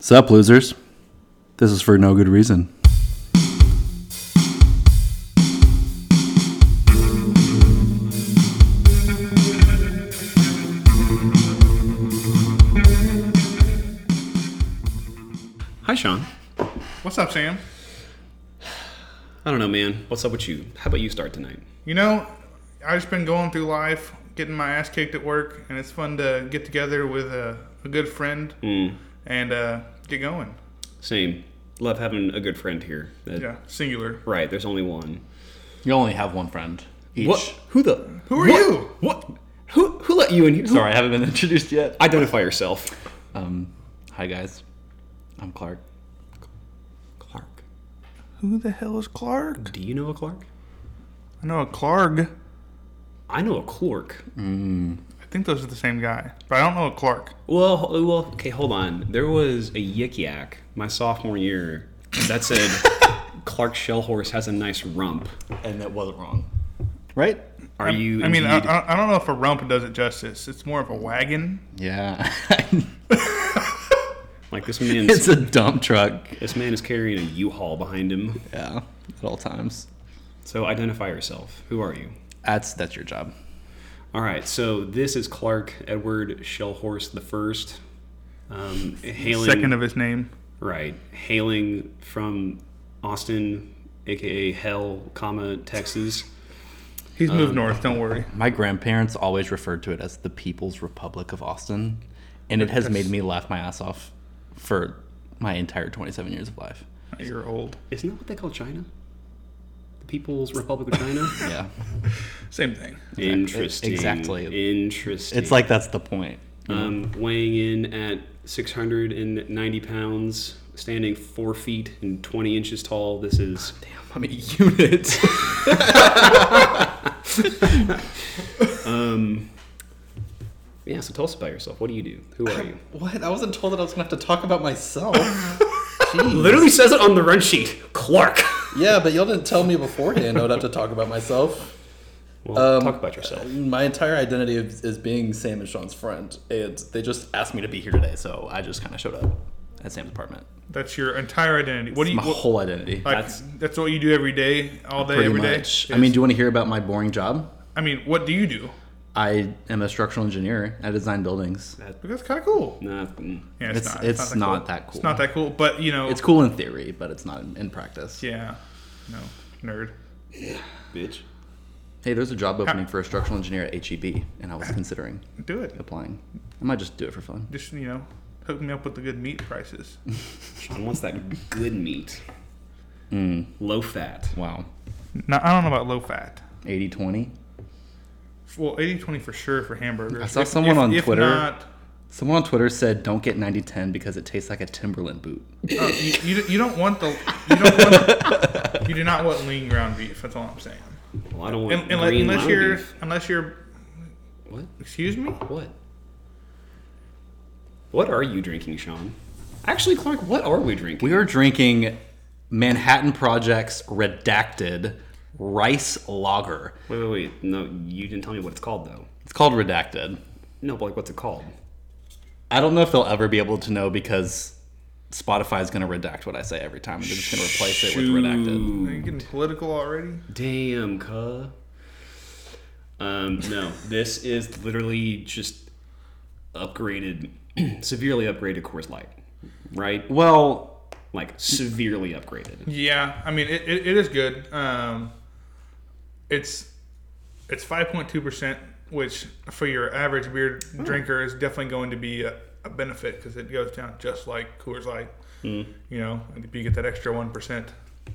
Sup, losers? This is for no good reason. Hi, Sean. What's up, Sam? I don't know, man. What's up with you? How about you start tonight? You know, I've just been going through life, getting my ass kicked at work, and it's fun to get together with a, a good friend Mm, and uh, get going. same. Love having a good friend here. That- Yeah, singular. Right. There's only one. You only have one friend each. What? Who the? Who are what? you? What? Who? Who let you in here? Sorry, I haven't been introduced yet. Identify yourself. Um, hi guys, I'm Clark. Clark. Who the hell is Clark? Do you know a Clark? I know a Clark. I know a Clark. I think those are the same guy, but I don't know a Clark. Well, well, okay, hold on. There was a Yik Yak my sophomore year that said Clark Shellhorse has a nice rump. And that wasn't wrong, right? Are you? I mean, I, I I don't know if a rump does it justice. It's more of a wagon. Yeah, like this man's it's a dump truck. this man is carrying a U-Haul behind him. Yeah, at all times. So identify yourself. Who are you? That's that's your job. All right. So this is Clark Edward Shellhorse the first. Um, hailing Second of his name. right, hailing from Austin, aka Hell, comma Texas. He's moved north. Don't worry. My grandparents always referred to it as the People's Republic of Austin, and it has made me laugh my ass off for my entire 27 years of life. You're old. Isn't that what they call China? The People's Republic of China. Yeah, Same thing. Interesting. Exactly. Interesting. it's like that's the point. um, weighing in at 690 pounds, standing four feet and 20 inches tall. This is damn. I mean, units. um. Yeah. So tell us about yourself. What do you do? Who are you? what? I wasn't told that I was gonna have to talk about myself. Literally says it on the run sheet. Clark. Yeah, but y'all didn't tell me beforehand I would have to talk about myself. Well, Um, talk about yourself. My entire identity is, is being Sam and Sean's friend. And they just asked me to be here today, so I just kind of showed up at Sam's apartment. That's your entire identity. What do you? My What, whole identity. like, That's- that's, what you do every day, all day, Pretty every day. much. I mean, do you want to hear about my boring job? I mean, what do you do? I am a structural engineer. I design buildings. That's kind of cool. Nah, mm. Yeah, It's- it's not that cool. It's not that cool, but you know, It's cool in theory, but it's not in, in practice. yeah, no, nerd. yeah, bitch. Hey, there's a job opening for a structural engineer at HEB, and I was considering Do it. applying. I might just do it for fun. Just you know, hook me up with the good meat prices. Sean wants that good meat, Mm, low fat. wow. no, I don't know about low fat. 80 20? Well, 80-20 for sure for hamburgers. I saw someone on if Twitter- Not, Someone on Twitter said, don't get 90 10 because it tastes like a Timberland boot. uh, you, you, you don't want the you don't want you do not want lean ground beef. That's all I'm saying. Well, I don't want Un- unless, green unless lima you're beef. unless you're What? excuse me. What? What are you drinking, Sean? Actually, Clark, what are we drinking? We are drinking Manhattan Project's Redacted Rice Lager. Wait, wait, wait. No, you didn't tell me what it's called, though. It's called Redacted. No, but like, what's it called? I don't know if they'll ever be able to know because Spotify is going to redact what I say every time, and they're just going to replace it with redacted. Are you getting political already? Damn, cuh. Um, no, this is literally just upgraded, severely upgraded Coors Light, right? Well, Like severely upgraded. Yeah, I mean it, it, it is good. Um, it's it's five point two percent, which for your average beer hmm. drinker is definitely going to be a, a benefit because it goes down just like Coors Light. Hmm. You know, and if you get that extra one percent,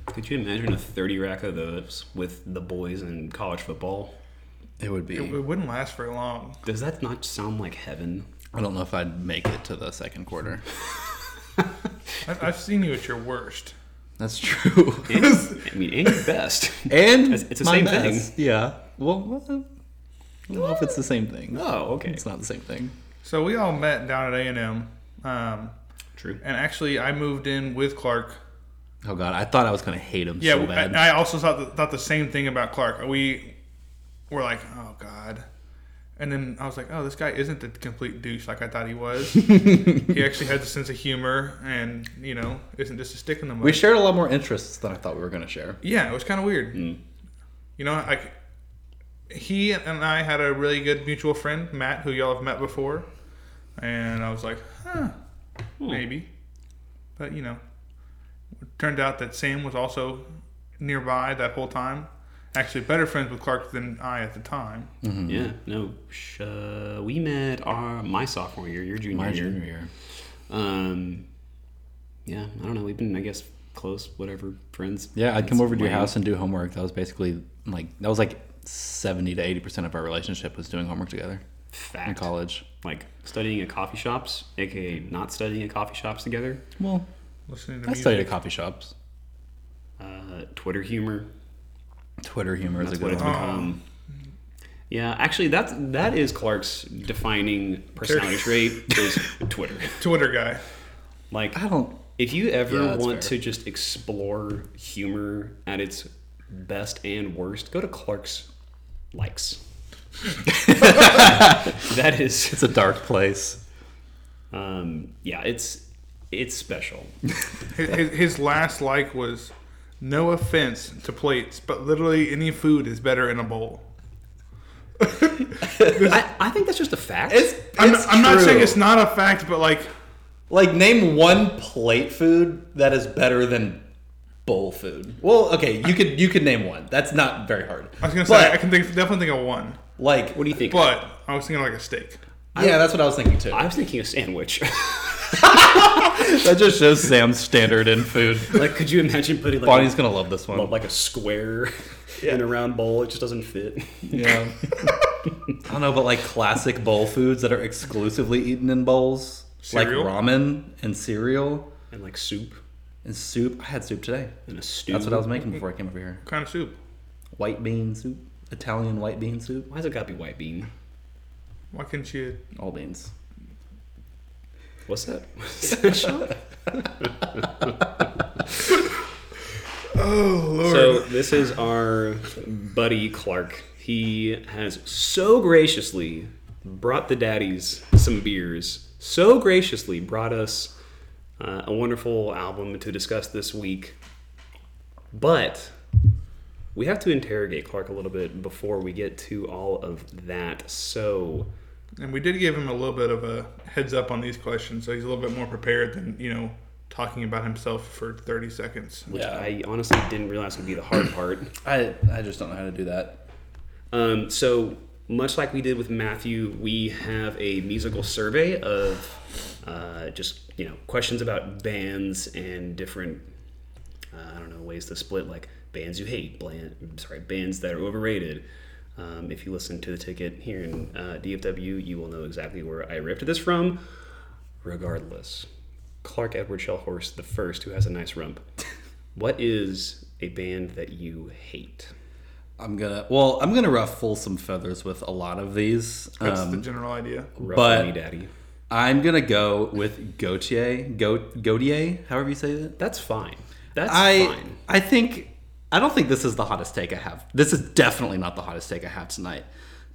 Could you imagine a thirty rack of those with the boys in college football? it would be. it, it wouldn't last very long. Does that not sound like heaven? I don't know if I'd make it to the second quarter. I, I've seen you at your worst. That's true. And- I mean, and your best. and It's- it's the my same best. Yeah. Well, well, I don't know if it's the same thing. Oh, okay. It's not the same thing. So we all met down at A and M, um, True. and actually I moved in with Clark. Oh God, I thought I was gonna hate him Yeah, so I, bad. and I also thought the, thought the same thing about Clark. We were like, oh God, And then I was like, oh, this guy isn't the complete douche like I thought he was. he actually has a sense of humor and, you know, isn't just a stick in the mud. We shared a lot more interests than I thought we were going to share. yeah, it was kind of weird. Hmm. You know, like he and I had a really good mutual friend, Matt, who y'all have met before. And I was like, huh, hmm. maybe. But, you know, it turned out that Sam was also nearby that whole time. Actually, better friends with Clark than I at the time. Yeah, no, sh- uh, we met our my sophomore year, your junior My year. junior year. Um, yeah, I don't know. We've been, I guess, close, whatever, friends. Yeah, I'd come over to your lame. house and do homework. That was basically like that was like seventy to eighty percent of our relationship was doing homework together Fact. in college. Like studying at coffee shops, aka not studying at coffee shops together. Well, Listening to I music. studied at coffee shops. Uh, Twitter humor. Twitter humor is a what good it's one. become. Yeah, actually, that's that is Clark's defining personality trait is Twitter. Twitter guy. Like, I don't. if you ever Yeah, want fair. to just explore humor at its best and worst, go to Clark's likes. that is, It's a dark place. um, yeah, it's it's special. His, his, his last like was, no offense to plates, but literally any food is better in a bowl. I, I think that's just a fact. It's. I'm, it's I'm not saying it's not a fact, but like, like name one plate food that is better than bowl food. Well, okay, you could you could name one. That's not very hard. I was gonna say But, I can think, definitely think of one, like what do you think? but I was thinking like a steak. yeah, that's what I was thinking too. I was thinking a sandwich. that just shows Sam's standard in food. like, could you imagine putting like Bonnie's a, gonna love this one. like a square in a round bowl? It just doesn't fit. Yeah. I don't know, but like classic bowl foods that are exclusively eaten in bowls, Cereal? like ramen and cereal And like soup and soup. I had soup today. and a stew. That's what I was making before I came over here. What kind of soup? White bean soup, Italian white bean soup, Why does it got to be white bean? Why couldn't you? all beans. What's that? What's that shot? Oh lord! So this is our buddy Clark. He has so graciously brought the daddies some beers. So graciously brought us uh, a wonderful album to discuss this week. But we have to interrogate Clark a little bit before we get to all of that. So and we did give him a little bit of a heads up on these questions, so he's a little bit more prepared than you know talking about himself for 30 seconds. which Yeah. I honestly didn't realize would be the hard part. I I just don't know how to do that. Um, so much like we did with Matthew, we have a musical survey of uh, just you know questions about bands and different uh, I don't know ways to split like bands you hate, bland, sorry bands that are overrated. Um, if you listen to the ticket here in uh, DFW, you will know exactly where I ripped this from. Regardless, Clark Edward Shellhorse the first, who has a nice rump. What is a band that you hate? I'm gonna well, I'm gonna ruffle some feathers with a lot of these. That's the Um, general idea. Ruffle But- Daddy. I'm gonna go with Gotye, Go- Gotye, however you say it. That's fine. That's I fine. I think I don't think this is the hottest take I have. This is definitely not the hottest take I have tonight.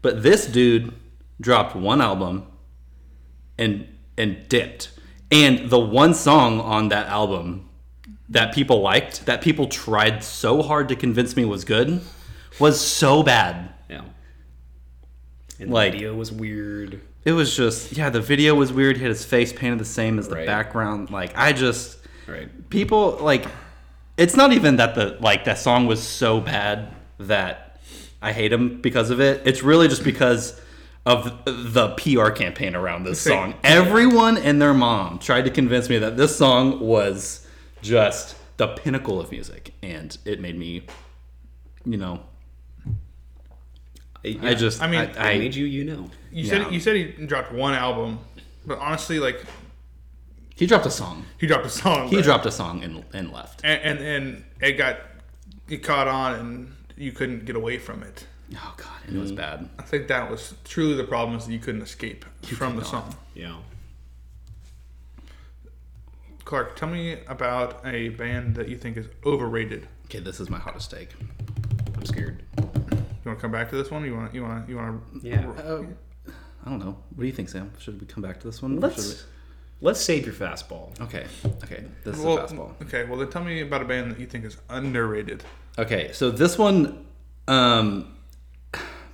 But this dude dropped one album and and dipped. And the one song on that album that people liked, that people tried so hard to convince me was good, was so bad. Yeah. And Like- the video was weird. It was just yeah, the video was weird. He had his face painted the same as the Right. background. Like I just Right. people like it's not even that the like that song was so bad that I hate him because of it. It's really just because of the PR campaign around this song. Everyone and their mom tried to convince me that this song was just the pinnacle of music and it made me you know I just I mean, I, I I made you, you know. You Yeah. said you said he dropped one album, but honestly, like he dropped a song. he dropped a song. He dropped a song and, and left. and, and and it got it caught on, and you couldn't get away from it. Oh god, and it was bad. I think that was truly the problem is that you couldn't escape from the could song. Yeah. Clark, tell me about a band that you think is overrated. Okay, this is my hottest take. I'm scared. You want to come back to this one? You want you want you want to? Yeah. Uh, I don't know. What do you think, Sam? Should we come back to this one? Let's should let's save your fastball. Okay. Okay. This is Well, a fastball. Okay, well then tell me about a band that you think is underrated. Okay, so this one, um,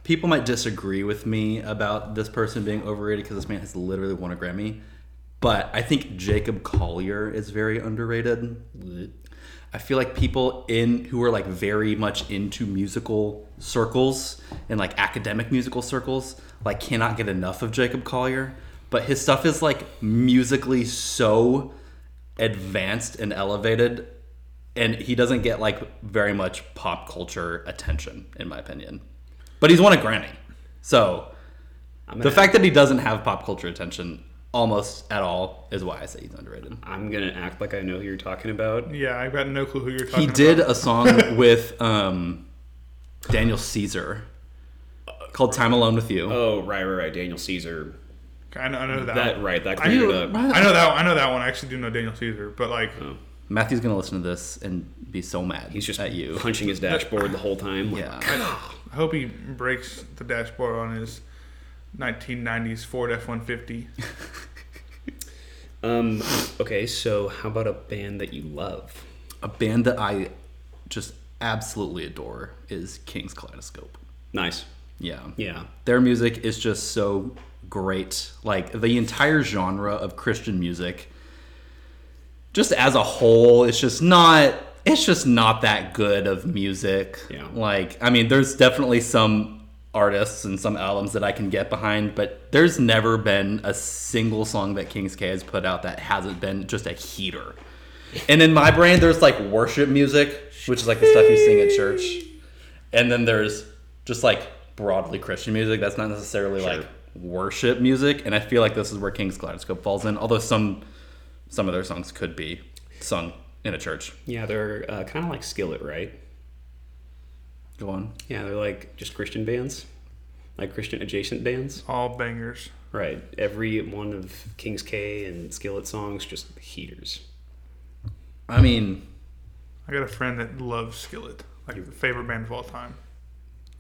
people might disagree with me about this person being overrated because this man has literally won a Grammy. But I think Jacob Collier is very underrated. I feel like people in who are like very much into musical circles and like academic musical circles like cannot get enough of Jacob Collier. But his stuff is like musically so advanced and elevated and he doesn't get like very much pop culture attention in my opinion but he's won a grammy so the fact that he doesn't have pop culture attention almost at all is why i say he's underrated I'm gonna act like I know who you're talking about. Yeah, I've got no clue who you're talking about. he about. did a song with um, daniel caesar called time alone with you Oh, right, right, right. Daniel Caesar. I know, I know that. That one. right. That I, knew, cleared it up. I know that. One. I know that one. I actually do know Daniel Caesar, but like, Oh. matthew's gonna listen to this and be so mad He's just at you punching his dashboard the whole time. Like, yeah I hope he breaks the dashboard on his 1990s Ford F-150. Um. Okay. So, how about a band that you love? a band that i just absolutely adore is king's kaleidoscope Nice. yeah Yeah. their music is just so great. Like the entire genre of Christian music, just as a whole, it's just not. It's just not that good of music. Yeah. Like I mean, there's definitely some artists and some albums that I can get behind, but there's never been a single song that Kings K has put out that hasn't been just a heater. And in my brain, there's like worship music, which is like the stuff you sing at church and then there's just like broadly Christian music that's not necessarily like worship music, and I feel like this is where King's Kaleidoscope falls in. Although some some of their songs could be sung in a church. Yeah. They're uh, kind of like Skillet, right? Go on. Yeah. They're like just Christian bands, like Christian adjacent bands. All bangers. Right. Every one of King's K and Skillet songs just heaters. I mean, I got a friend that loves Skillet, like the favorite band of all time.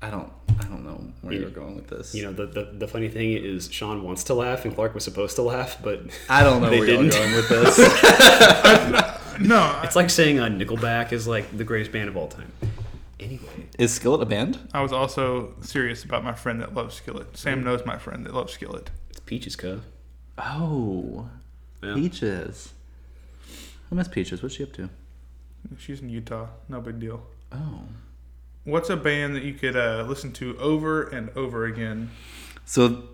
I don't I don't know where You- you're going with this. You know, the, the the funny thing is Sean wants to laugh and Clark was supposed to laugh, but I don't know They where you're didn't. going with this. No, I, it's like saying uh, Nickelback is like the greatest band of all time. Anyway, is Skillet a band? I was also serious about my friend that loves Skillet. Sam knows my friend that loves Skillet. it's Peaches Cove. Oh, Yeah. Peaches. I miss Peaches. What's she up to? She's in Utah. No big deal. Oh. What's a band that you could uh, listen to over and over again? So,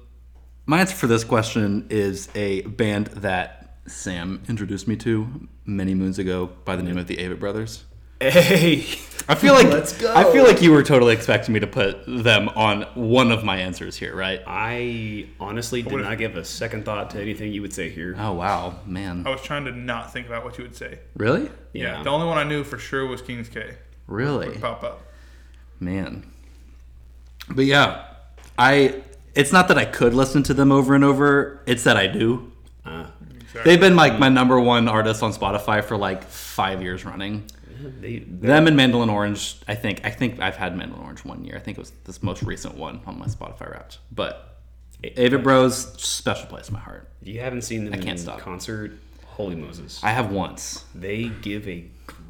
my answer for this question is a band that Sam introduced me to many moons ago by the name of the Avett Brothers. Hey, I feel like Let's go. I feel like you were totally expecting me to put them on one of my answers here, right? I honestly did not give a second thought to anything you would say here. Oh wow, man. I was trying to not think about what you would say. Really? Yeah. The only one I knew for sure was King's K. Really? Would pop up. Man. But yeah, I it's not that I could listen to them over and over, it's that I do. Uh, Exactly. They've been like my number one artist on Spotify for like 5 years running. they, Them and Mandolin Orange, I think. I think I've had Mandolin Orange one year. I think it was this most recent one on my Spotify Wrapped. But Avett Bros, special place in my heart. you haven't seen them I can't in stop. concert, holy Moses. I have once. they give a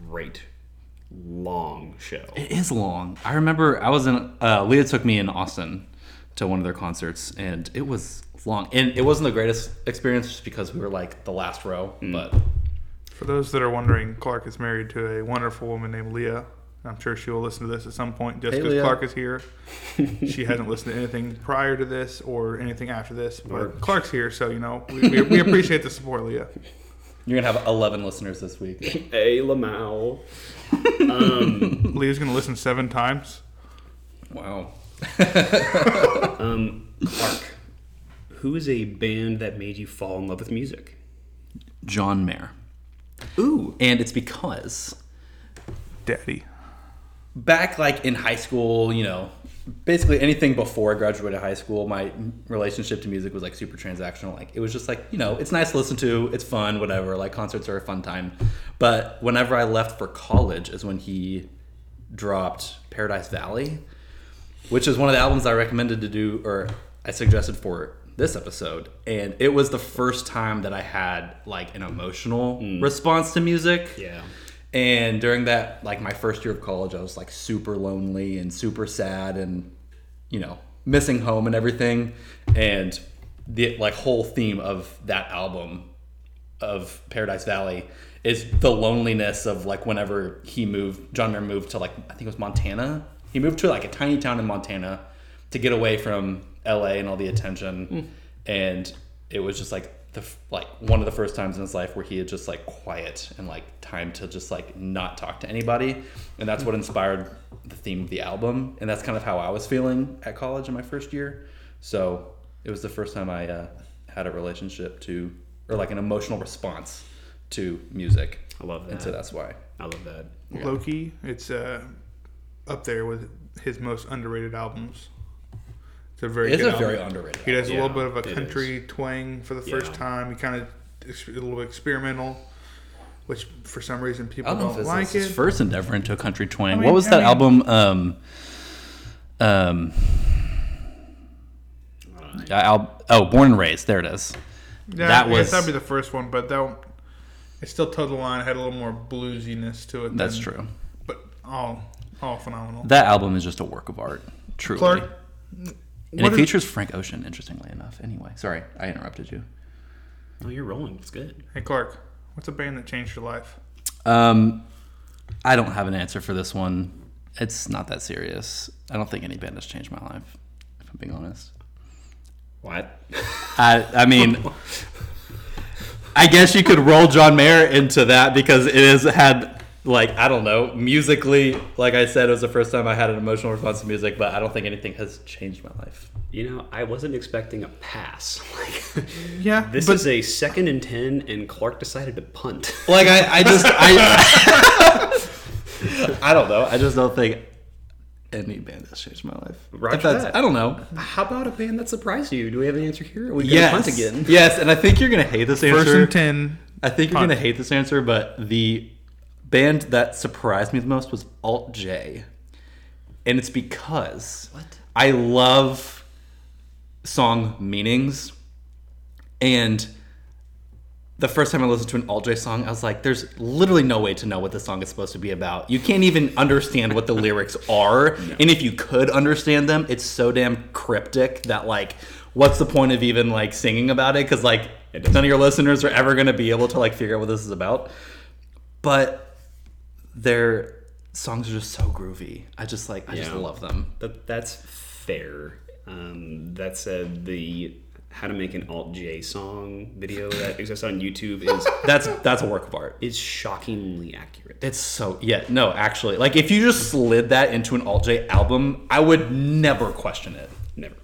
great long show. It is long. I remember I was in. Uh, Leah took me in Austin to one of their concerts, and it was long. And it wasn't the greatest experience just because we were like the last row. But For those that are wondering, Clark is married to a wonderful woman named Leah. I'm sure she will listen to this at some point just because Leah. Clark is here. she hasn't listened to anything prior to this or anything after this, but Or- Clark's here, so you know we, we, we appreciate the support, Leah. you're gonna have 11 listeners this week. Hey, Lamau. Um, Leah's gonna listen seven times. wow. um, Clark, who is a band that made you fall in love with music? John Mayer, Ooh. and it's because Daddy. back like in high school, you know, basically anything before I graduated high school, my relationship to music was like super transactional. Like it was just like, you know, it's nice to listen to, it's fun, whatever. Like concerts are a fun time. But whenever I left for college is when he dropped Paradise Valley, which is one of the albums I recommended to do or I suggested for this episode, and it was the first time that I had like an emotional mm. response to music. Yeah. And during that, like my first year of college, I was like super lonely and super sad and, you know, missing home and everything. And the like whole theme of that album of Paradise Valley is the loneliness of like whenever he moved, John Mayer moved to like, I think it was Montana. He moved to like a tiny town in Montana to get away from LA and all the attention. Hmm. And it was just like, the like one of the first times in his life where he had just like quiet and like time to just like not talk to anybody and that's what inspired the theme of the album and that's kind of how i was feeling at college in my first year so it was the first time i uh, had a relationship to or like an emotional response to music I love that. and so that's why I love that. Loki, it's uh, up there with his most underrated albums. It's a very it's good a very album. underrated He does a Yeah, little bit of a it country twang for the first Yeah. time. He kind of a little experimental, which for some reason people I people don't know don't, if this like is his first endeavor into a country twang. mean- what was I that mean- album? Um, um, Al- oh, Born and Raised. There it is. Yeah, that was- that'd be the first one, but that one- it still toed the line. Had a little more bluesiness to it. That's than- true. but all all phenomenal. That album is just a work of art, truly. Clark, and what it is- features Frank Ocean, interestingly enough. Anyway, sorry, I interrupted you. Oh, you're rolling. It's good. hey Clark, what's a band that changed your life? Um, I don't have an answer for this one. It's not that serious. I don't think any band has changed my life, if I'm being honest. What? I, I mean, I guess you could roll John Mayer into that because it has had, like, I don't know, musically, like I said, it was the first time I had an emotional response to music, but I don't think anything has changed my life. You know, I wasn't expecting a pass. Like, Yeah, this but is a second and ten, and Clark decided to punt. Like, I, I just, I, I don't know. I just don't think any band has changed my life. Roger If that's- that. I don't know. How about a band that surprised you? Do we have an answer here? Are we gonna Yes. punt again? Yes, and I think you're going to hate this answer. first and ten. I think you're going to hate this answer, but the band that surprised me the most was Alt J. And it's because What? I love song meanings. And the first time I listened to an Alt J song, I was like, there's literally no way to know what this song is supposed to be about. You can't even understand what the lyrics are. And if you could understand them, it's so damn cryptic that, like, what's the point of even, like, singing about it? Because, like, none of your listeners are ever going to be able to, like, figure out what this is about. But their songs are just so groovy. I just, like, I just love them. That that's fair. Um, that said, the how to make an alt J song video that exists on YouTube is That's that's a work of art. is shockingly accurate. It's so yeah, no, actually. Like if you just slid that into an Alt J album, I would never question it. Never.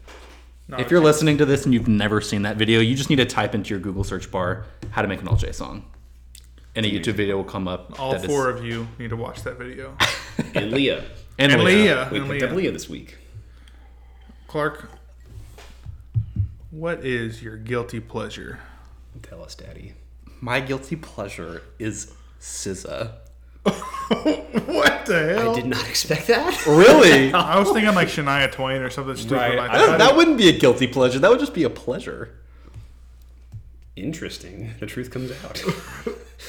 if you're listening to this and you've never seen that video, you just need to type into your Google search bar how to make an Alt J song. And a YouTube video will come up. All that is- four of you need to watch that video. And Leah. and, and Leah. Leah. We and picked Leah. up Leah this week. Clark, what is your guilty pleasure? Tell us, Daddy. My guilty pleasure is SZA. What the hell? I did not expect that. Really? I was thinking like Shania Twain or something stupid Right. like I that. that wouldn't be a guilty pleasure. That would just be a pleasure. Interesting. The truth comes out.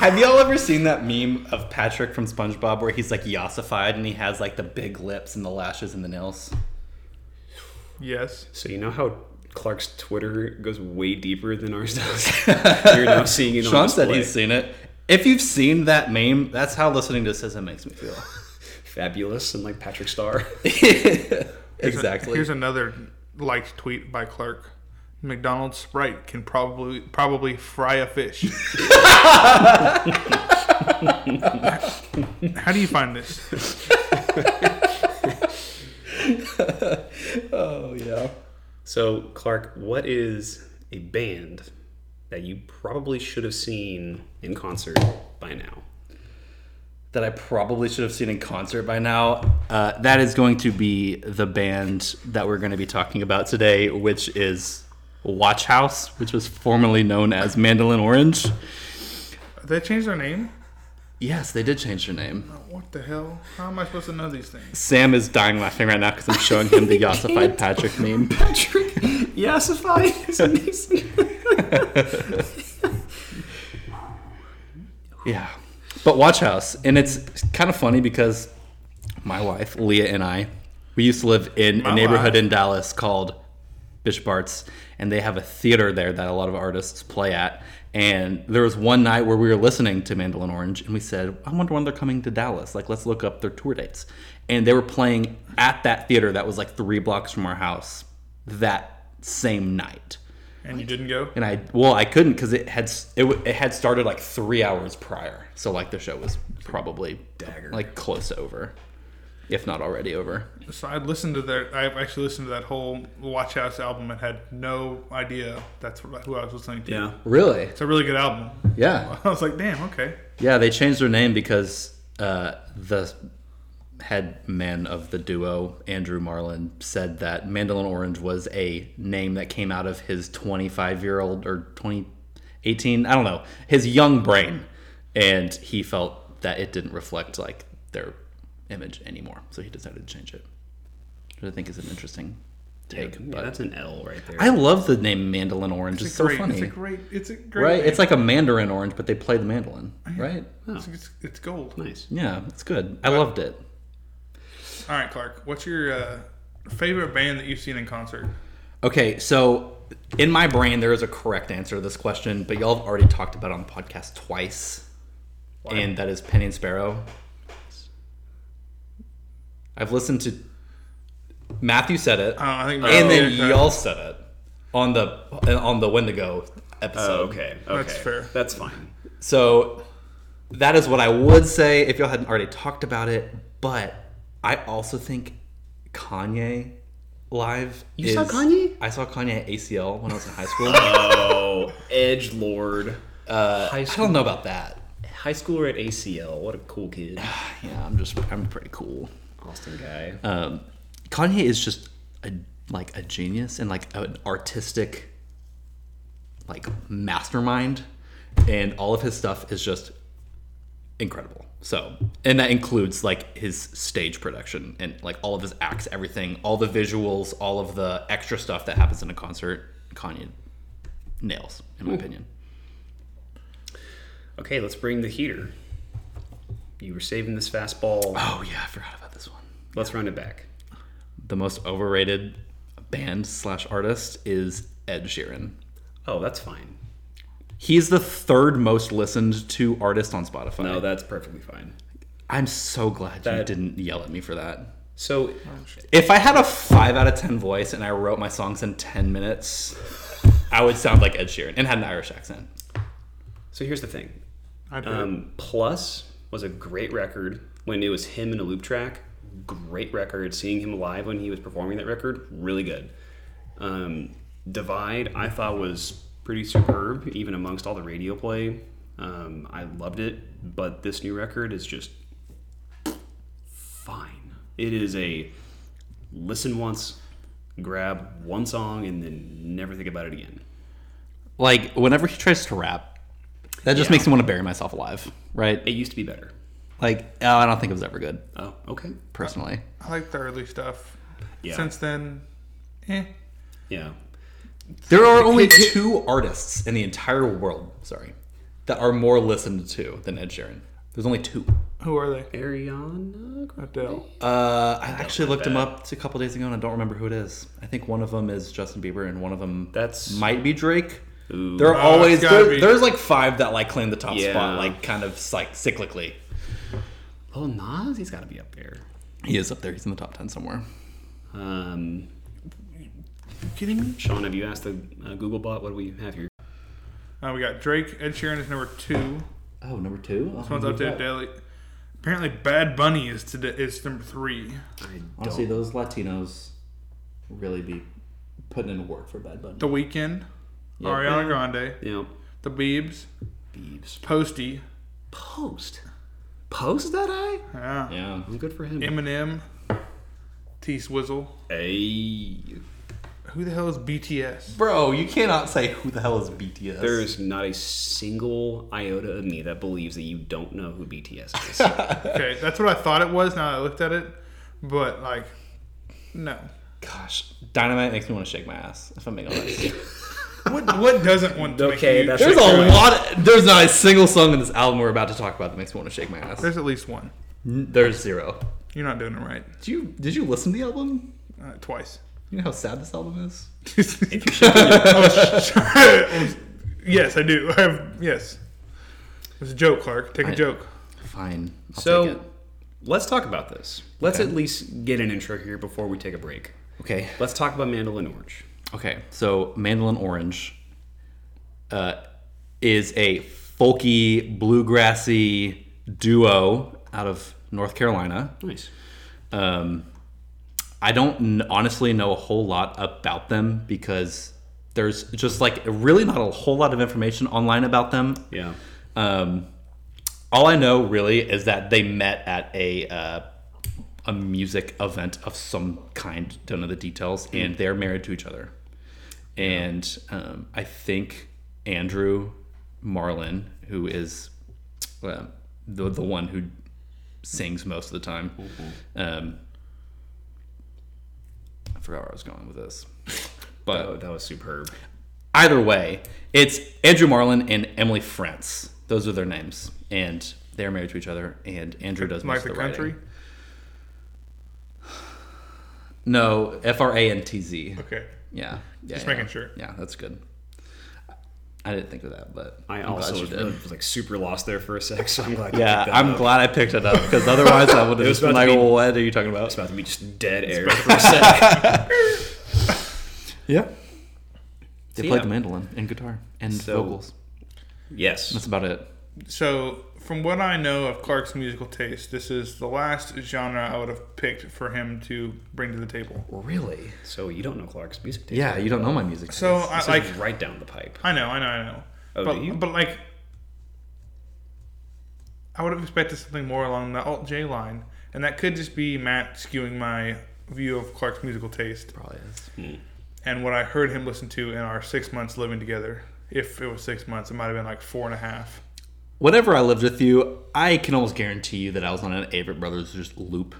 Have y'all ever seen that meme of Patrick from SpongeBob where he's like yassified and he has like the big lips and the lashes and the nails? Yes. So you know how Clark's Twitter goes way deeper than ours does. You're now seeing it on Sean said he's seen it. If you've seen that meme, that's how listening to SZA makes me feel. fabulous and like Patrick Star. exactly. Here's another liked tweet by Clark. McDonald's Sprite can probably probably fry a fish. How do you find this? oh yeah. So Clark, what is a band that you probably should have seen in concert by now? That I probably should have seen in concert by now. Uh, that is going to be the band that we're going to be talking about today, which is Watch House, which was formerly known as Mandolin Orange. They changed their name? Yes, they did change their name. Oh, what the hell? How am I supposed to know these things? Sam is dying laughing right now because I'm showing him the yassified Patrick meme. Patrick. Yassify is amazing. Yeah. But Watch House, and it's kind of funny because my wife, Leah, and I, we used to live in My a neighborhood wife. in Dallas called Bishop Arts, and they have a theater there that a lot of artists play at. And there was one night where we were listening to Mandolin Orange, and we said, I wonder when they're coming to Dallas. Like, let's look up their tour dates. And they were playing at that theater that was like three blocks from our house that same night. And you didn't go? And I well, I couldn't because it had it, it had started like three hours prior, so like the show was probably Dagger. like close over, if not already over. So I listened to their. I actually listened to that whole Watch House album and had no idea that's who I was listening to. Yeah. Really? It's a really good album. Yeah, I was like, damn, okay. yeah. They changed their name because uh, the head man of the duo, Andrew Marlin, said that Mandolin Orange was a name that came out of his 25 year old or 2018, I don't know, his young brain, and he felt that it didn't reflect like their image anymore, so he decided to change it. Which I think is an interesting take. Yeah, but that's an L right there. I love the name Mandolin Orange. It's, It's, so great, funny, It's a great. It's a great. right? name. It's like a Mandarin orange, but they play the mandolin, right? It's, it's, it's gold. nice. Yeah, it's good. I loved it. All right, Clark. What's your uh, favorite band that you've seen in concert? Okay, so in my brain there is a correct answer to this question, but y'all have already talked about it on the podcast twice, and that is Penny and Sparrow. I've listened to Matthew said it, Uh, I think. and then yeah, y'all said it on the on the Wendigo episode. Oh, okay. Okay. That's fair. That's fine. So that is what I would say if y'all hadn't already talked about it. But I also think Kanye live. You saw Kanye? I saw Kanye at ACL when I was in high school. Oh, Edge Lord. Uh, High I school. don't know about that. High schooler at ACL. What a cool kid. Yeah, I'm just I'm pretty cool. Austin guy. Um, Kanye is just a like a genius and like an artistic like mastermind, and all of his stuff is just incredible. So, and that includes like his stage production and like all of his acts, everything, all the visuals, all of the extra stuff that happens in a concert. Kanye nails, in my opinion. Okay, let's bring the heater. You were saving this fastball. Oh yeah, I forgot about this one. Let's run it back. The most overrated band slash artist is Ed Sheeran. Oh, that's fine. He's the third most listened to artist on Spotify. No, that's perfectly fine. I'm so glad you didn't yell at me for that. So, If I had a 5 out of 10 voice and I wrote my songs in 10 minutes, I would sound like Ed Sheeran and had an Irish accent. so here's the thing. I. Um, Plus was a great record when it was him in a loop track. Great record. Seeing him live when he was performing that record, really good. Um, Divide, I thought was pretty superb, even amongst all the radio play. Um, I loved it, but this new record is just fine. It is a listen once, grab one song, and then never think about it again. Like, whenever he tries to rap, that just Yeah. makes me want to bury myself alive, right? It used to be better. Like, oh, I don't think it was ever good, Oh, okay. personally. I like the early stuff. Yeah. Since then, eh. Yeah. There are only two artists in the entire world, sorry, that are more listened to than Ed Sheeran. There's only two. Who are they? Ariana Grande? Adele. Uh, I actually looked him up a couple days ago, and I don't remember who it is. I think one of them is Justin Bieber, and one of them That's- might be Drake. Ooh. There are Oh, always it's gotta there- be. there's like five that like claim the top Yeah. spot, like kind of like cyclically. Oh, Nas, he's got to be up there. He is up there. He's in the top ten somewhere. Um, kidding me? Sean, have you asked the uh, Google bot what do we have here? Uh, we got Drake. Ed Sheeran is number two. Oh, number two. This one's updated daily. Apparently, Bad Bunny is today is number three. I Honestly, don't. those Latinos really be putting in work for Bad Bunny. The Weeknd, Yeah. Ariana Grande, Yep. The Biebs, Beebs. Posty, Post. Post that I? yeah, Yeah. I'm good for him. Eminem, T Swizzle. Hey. Who the hell is BTS? Bro, you cannot say who the hell is BTS. There is not a single iota of me that believes that you don't know who BTS is. Okay, that's what I thought it was. Now that I looked at it, but like, no. Gosh, Dynamite makes me want to shake my ass. If I'm being honest, What what doesn't want to Okay, make that's there's a ass? lot. Of, there's not a single song in this album we're about to talk about that makes me want to shake my ass. There's at least one. N- There's zero. You're not doing it right. Did you Did you listen to the album? Uh, twice. You know how sad this album is. yes, I do. I have yes. It was a joke, Clark. Take a I- joke. Fine. I'll take So it. let's talk about this. Let's Okay. at least get an intro here before we take a break. okay. Let's talk about Mandolin Orange. Okay, so Mandolin Orange uh, is a folky, bluegrassy duo out of North Carolina. Nice. Um, I don't n- honestly know a whole lot about them because there's just like really not a whole lot of information online about them. Yeah. Um, all I know really is that they met at a uh, a music event of some kind. Don't know the details, and they're married to each other. And um, I think Andrew Marlin, who is uh, the the one who sings most of the time, um, I forgot where I was going with this, but Oh, that was superb. either way, it's Andrew Marlin and Emily Frantz. Those are their names, and they're married to each other. And Andrew does most of the country. writing. No, F R A N T Z. Okay. Yeah, yeah. Just yeah. making sure. Yeah, that's good. I didn't think of that, but I I'm also you was, did. was, like super lost there for a sec, so I'm glad. Yeah, I'm up. glad I picked it up because otherwise I would have just been like, be- "What are you talking about?" It's about to be just dead air for a sec. Yeah, they So, played yeah. the mandolin and guitar and So- vocals. yes. That's about it. So, from what I know of Clark's musical taste, this is the last genre I would have picked for him to bring to the table. Really? So you don't know Clark's music taste. Yeah, you don't know my music. Taste. So, taste. I This like. is right down the pipe. I know, I know, I know. Oh, but, do you? but like, I would have expected something more along the alt J line, and that could just be Matt skewing my view of Clark's musical taste probably is. Hmm. and what I heard him listen to in our six months living together. If it was six months, it might have been like four and a half. Whenever I lived with you, I can almost guarantee you that I was on an Avett Brothers just loop.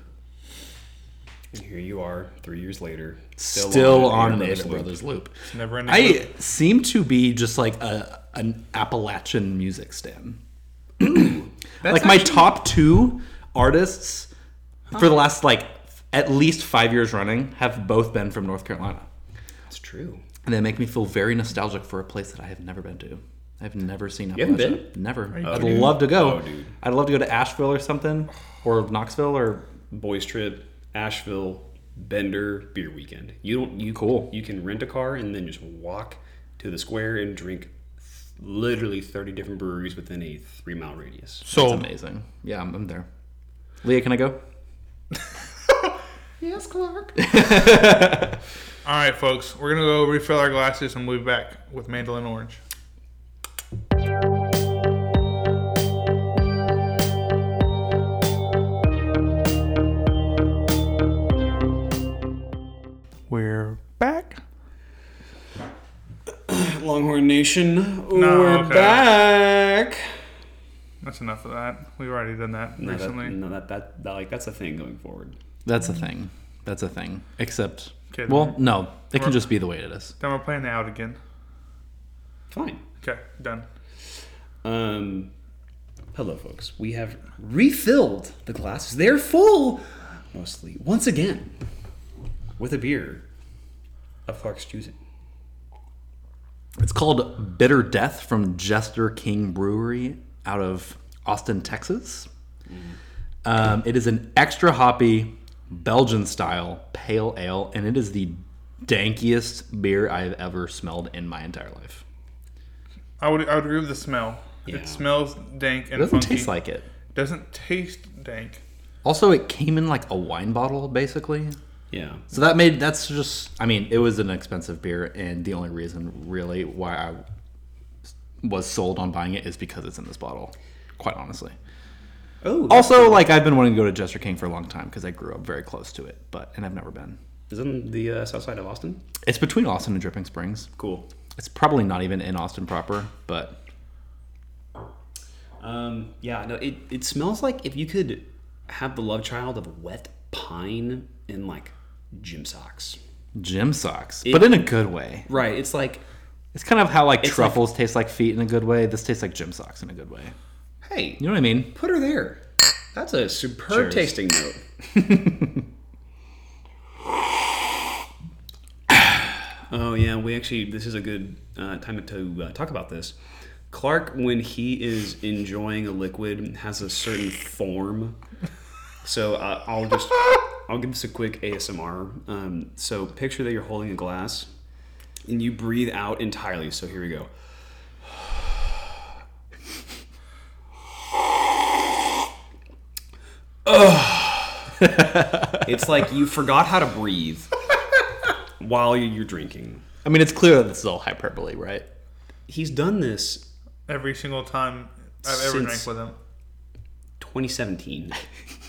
And here you are, three years later, Still, on, an an Avett Avett loop. Brothers loop. It's never ending. I seem to be just like a an Appalachian music stan. like my top two artists for the last like at least five years running have both been from North Carolina, That's true. and they make me feel very nostalgic for a place that I have never been to. I've never seen haven't Appalachia. Never. you I'd kidding? love to go. Oh, dude. I'd love to go to Asheville or something, or Knoxville, or Boys trip, Asheville, Bender, beer weekend. You don't you Cool. You can rent a car and then just walk to the square and drink literally 30 different breweries within a three mile radius. It's so amazing. Yeah, I'm, I'm there. Leah, can I go? yes, Clark. All right, folks, we're gonna go refill our glasses and we'll be back with Mandolin Orange. Longhorn Nation, No, we're okay. back. That's enough of that. We've already done that No, that, recently. no, that, that, that like that's a thing going forward. That's a thing. That's a thing. Except, Okay, well, no, it can just be the way it is. Then we're playing the out again. Fine. Okay, done. Um, hello, folks. We have refilled the glasses. They're full, mostly once again, with a beer of Clark's choosing. It's called Bitter Death from Jester King Brewery out of Austin, Texas. Um, it is an extra hoppy Belgian style pale ale, and it is the dankiest beer I've ever smelled in my entire life. I would I would agree with the smell. Yeah. It smells dank It and doesn't funky. taste like it. Doesn't taste dank. Also, it came in like a wine bottle, basically. Yeah. So that made that's just. I mean, it was an expensive beer, and the only reason really why I was sold on buying it is because it's in this bottle. Quite honestly. Oh, Also, like I've been wanting to go to Jester King for a long time because I grew up very close to it, but and I've never been. isn't the uh, south side of Austin? It's between Austin and Dripping Springs. Cool. It's probably not even in Austin proper, but Um, yeah, no, it, it smells like if you could have the love child of wet pine in like gym socks. Gym socks, It- but in a good way. Right. It's like, It's kind of how like truffles taste like feet in a good way. This tastes like gym socks in a good way. hey, You know what I mean? put her there. That's a superb Cheers. tasting note. oh yeah, we actually this is a good uh, time to uh, talk about this. Clark, when he is enjoying a liquid, has a certain form. So uh, I'll just I'll give this a quick ASMR. Um, so picture that you're holding a glass, and you breathe out entirely. So here we go. It's like you forgot how to breathe while you're drinking. I mean, it's clear that this is all hyperbole, right? He's done this Every single time I've ever Since- drank with him. 2017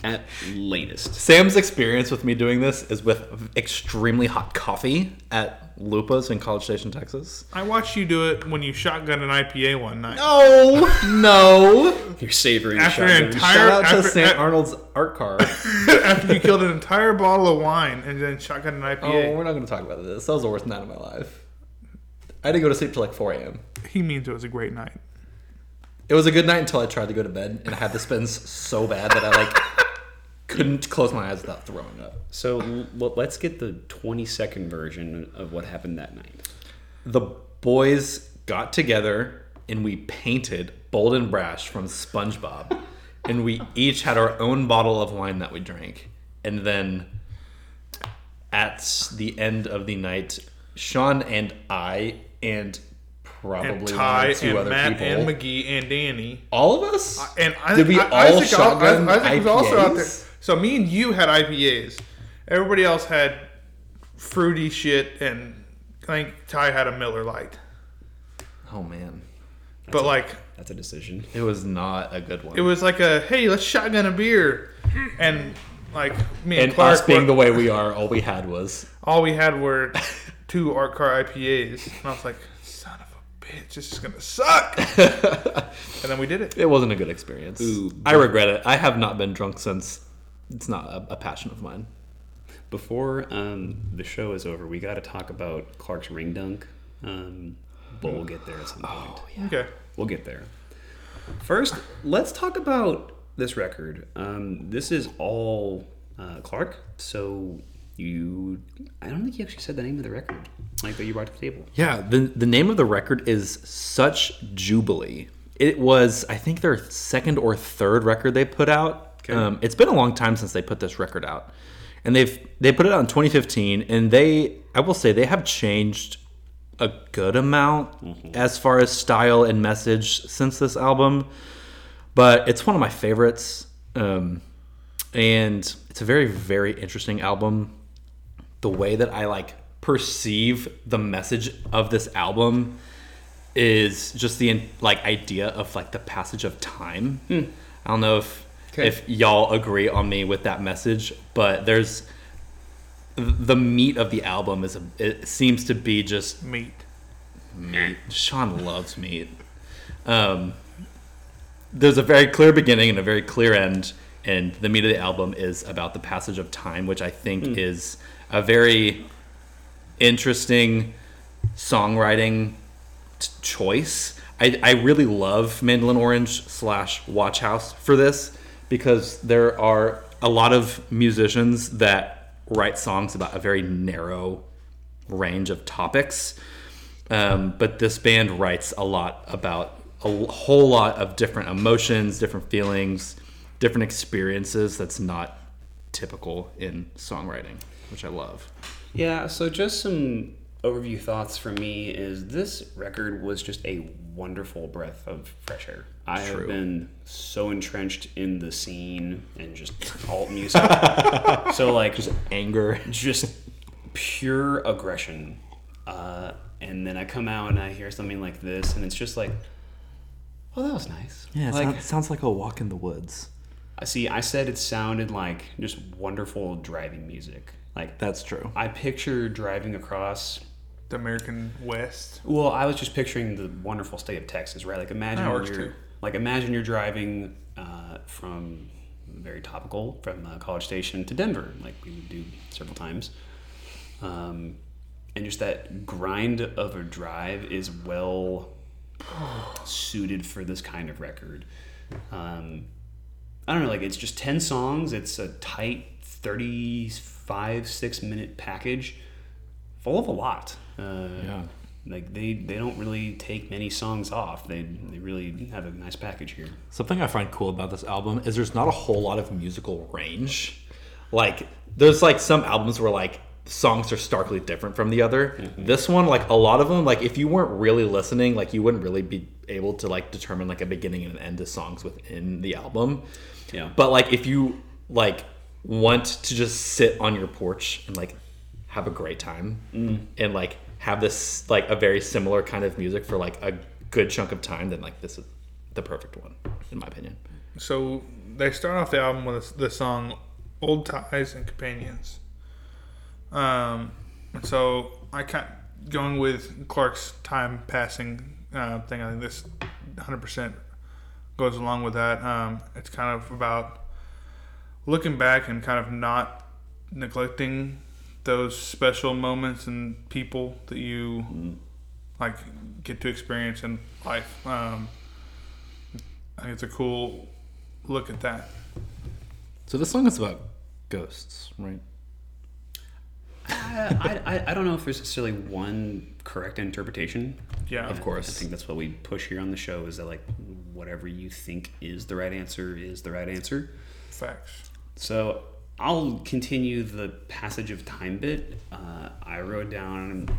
at latest. Sam's experience with me doing this is with extremely hot coffee at Lupa's in College Station, Texas. I watched you do it when you shotgun an IPA one night. Oh no! You're savoring After the an shotgun. entire- Shout out to St. Arnold's art car. After you killed an entire bottle of wine and then shotgun an IPA. oh, we're not going to talk about this. That was the worst night of my life. I had to go to sleep till like 4 a.m. He means it was a great night. It was a good night until I tried to go to bed and I had the spins so bad that I like couldn't close my eyes without throwing up. So well, let's get the 20 second version of what happened that night. The boys got together and we painted Bold and Brash from SpongeBob. and we each had our own bottle of wine that we drank. And then at the end of the night, Sean and I and probably And one Ty or two and other Matt people, and McGee and Danny. all of us, uh, And I, did we I, all Isaac, shotgun Isaac, Isaac was also out there. IPAs? So me and you had IPAs. Everybody else had fruity shit, and I think Ty had a Miller Lite. Oh man, But like, That's a decision. it was not a good one. it was like a hey, let's shotgun a beer, and like me and, and Clark, us being were- the way we are, all we had was all we had were two Art Car IPAs, and I was like, son of a bitch, this is gonna suck. and then we did it. it wasn't a good experience. Ooh, I regret it. I have not been drunk since. It's not a, a passion of mine. Before um, the show is over, we got to talk about Clark's ring dunk. Um, but we'll get there at some point. Okay. We'll get there. First, let's talk about this record. Um, this is all uh, Clark. So you, I don't think you actually said the name of the record, like that you brought to the table. Yeah, the the name of the record is Such Jubilee. It was, I think, their second or third record they put out. Okay. Um, it's been a long time since they put this record out, and they've they put it out in 2015. And they, I will say, they have changed a good amount as far as style and message since this album. But it's one of my favorites, um, and it's a very very interesting album the way that I like perceive the message of this album is just the like idea of like the passage of time. I don't know if Okay. if y'all agree on me with that message, but there's the meat of the album is a, it seems to be just Meat. meat. Sean loves meat. Um, there's a very clear beginning and a very clear end, and the meat of the album is about the passage of time, which I think is a very interesting songwriting t- choice. I, I really love Mandolin Orange slash Watchhouse for this because there are a lot of musicians that write songs about a very narrow range of topics. Um, but this band writes a lot about a whole lot of different emotions, different feelings, different experiences that's not typical in songwriting, which I love. Yeah, so just some overview thoughts from me is this record was just a wonderful breath of fresh air. I have been so entrenched in the scene and just alt music. so like just Anger. just pure aggression. Uh, and then I come out and I hear something like this and it's just like Oh, that was nice. Yeah, it like sounds, sounds like a walk in the woods. I see, I said it sounded like just wonderful driving music. Like That's true. I picture driving across The American West. Well, I was just picturing the wonderful state of Texas, right? Like imagine That works you're too. Like imagine you're driving uh, from very topical from uh, College Station to Denver, like we would do several times. um, and just that grind of a drive is well suited for this kind of record. Um, I don't know, like it's just ten songs. It's a tight thirty-five six minute package, full of a lot. Uh, Yeah. Like they, they don't really take many songs off. They they really have a nice package here. Something I find cool about this album is there's not a whole lot of musical range. Like there's like some albums where like songs are starkly different from the other. Mm-hmm. This one, like a lot of them, like if you weren't really listening, like you wouldn't really be able to like determine like a beginning and an end to songs within the album. Yeah. But like if you like want to just sit on your porch and like have a great time mm. and like have this like a very similar kind of music for like a good chunk of time, then like this is the perfect one in my opinion. So they start off the album with the song "Old Ties and Companions." Um, so I kind going with Clark's time passing uh, thing. I think this 100% goes along with that. Um, it's kind of about looking back and kind of not neglecting those special moments and people that you like get to experience in life. Um, I think it's a cool look at that. So this song is about ghosts, right? I, I, I don't know if there's necessarily one correct interpretation. Yeah, Of course. I think that's what we push here on the show is that like whatever you think is the right answer is the right answer. Facts. So I'll continue the passage of time bit. Uh, I wrote down.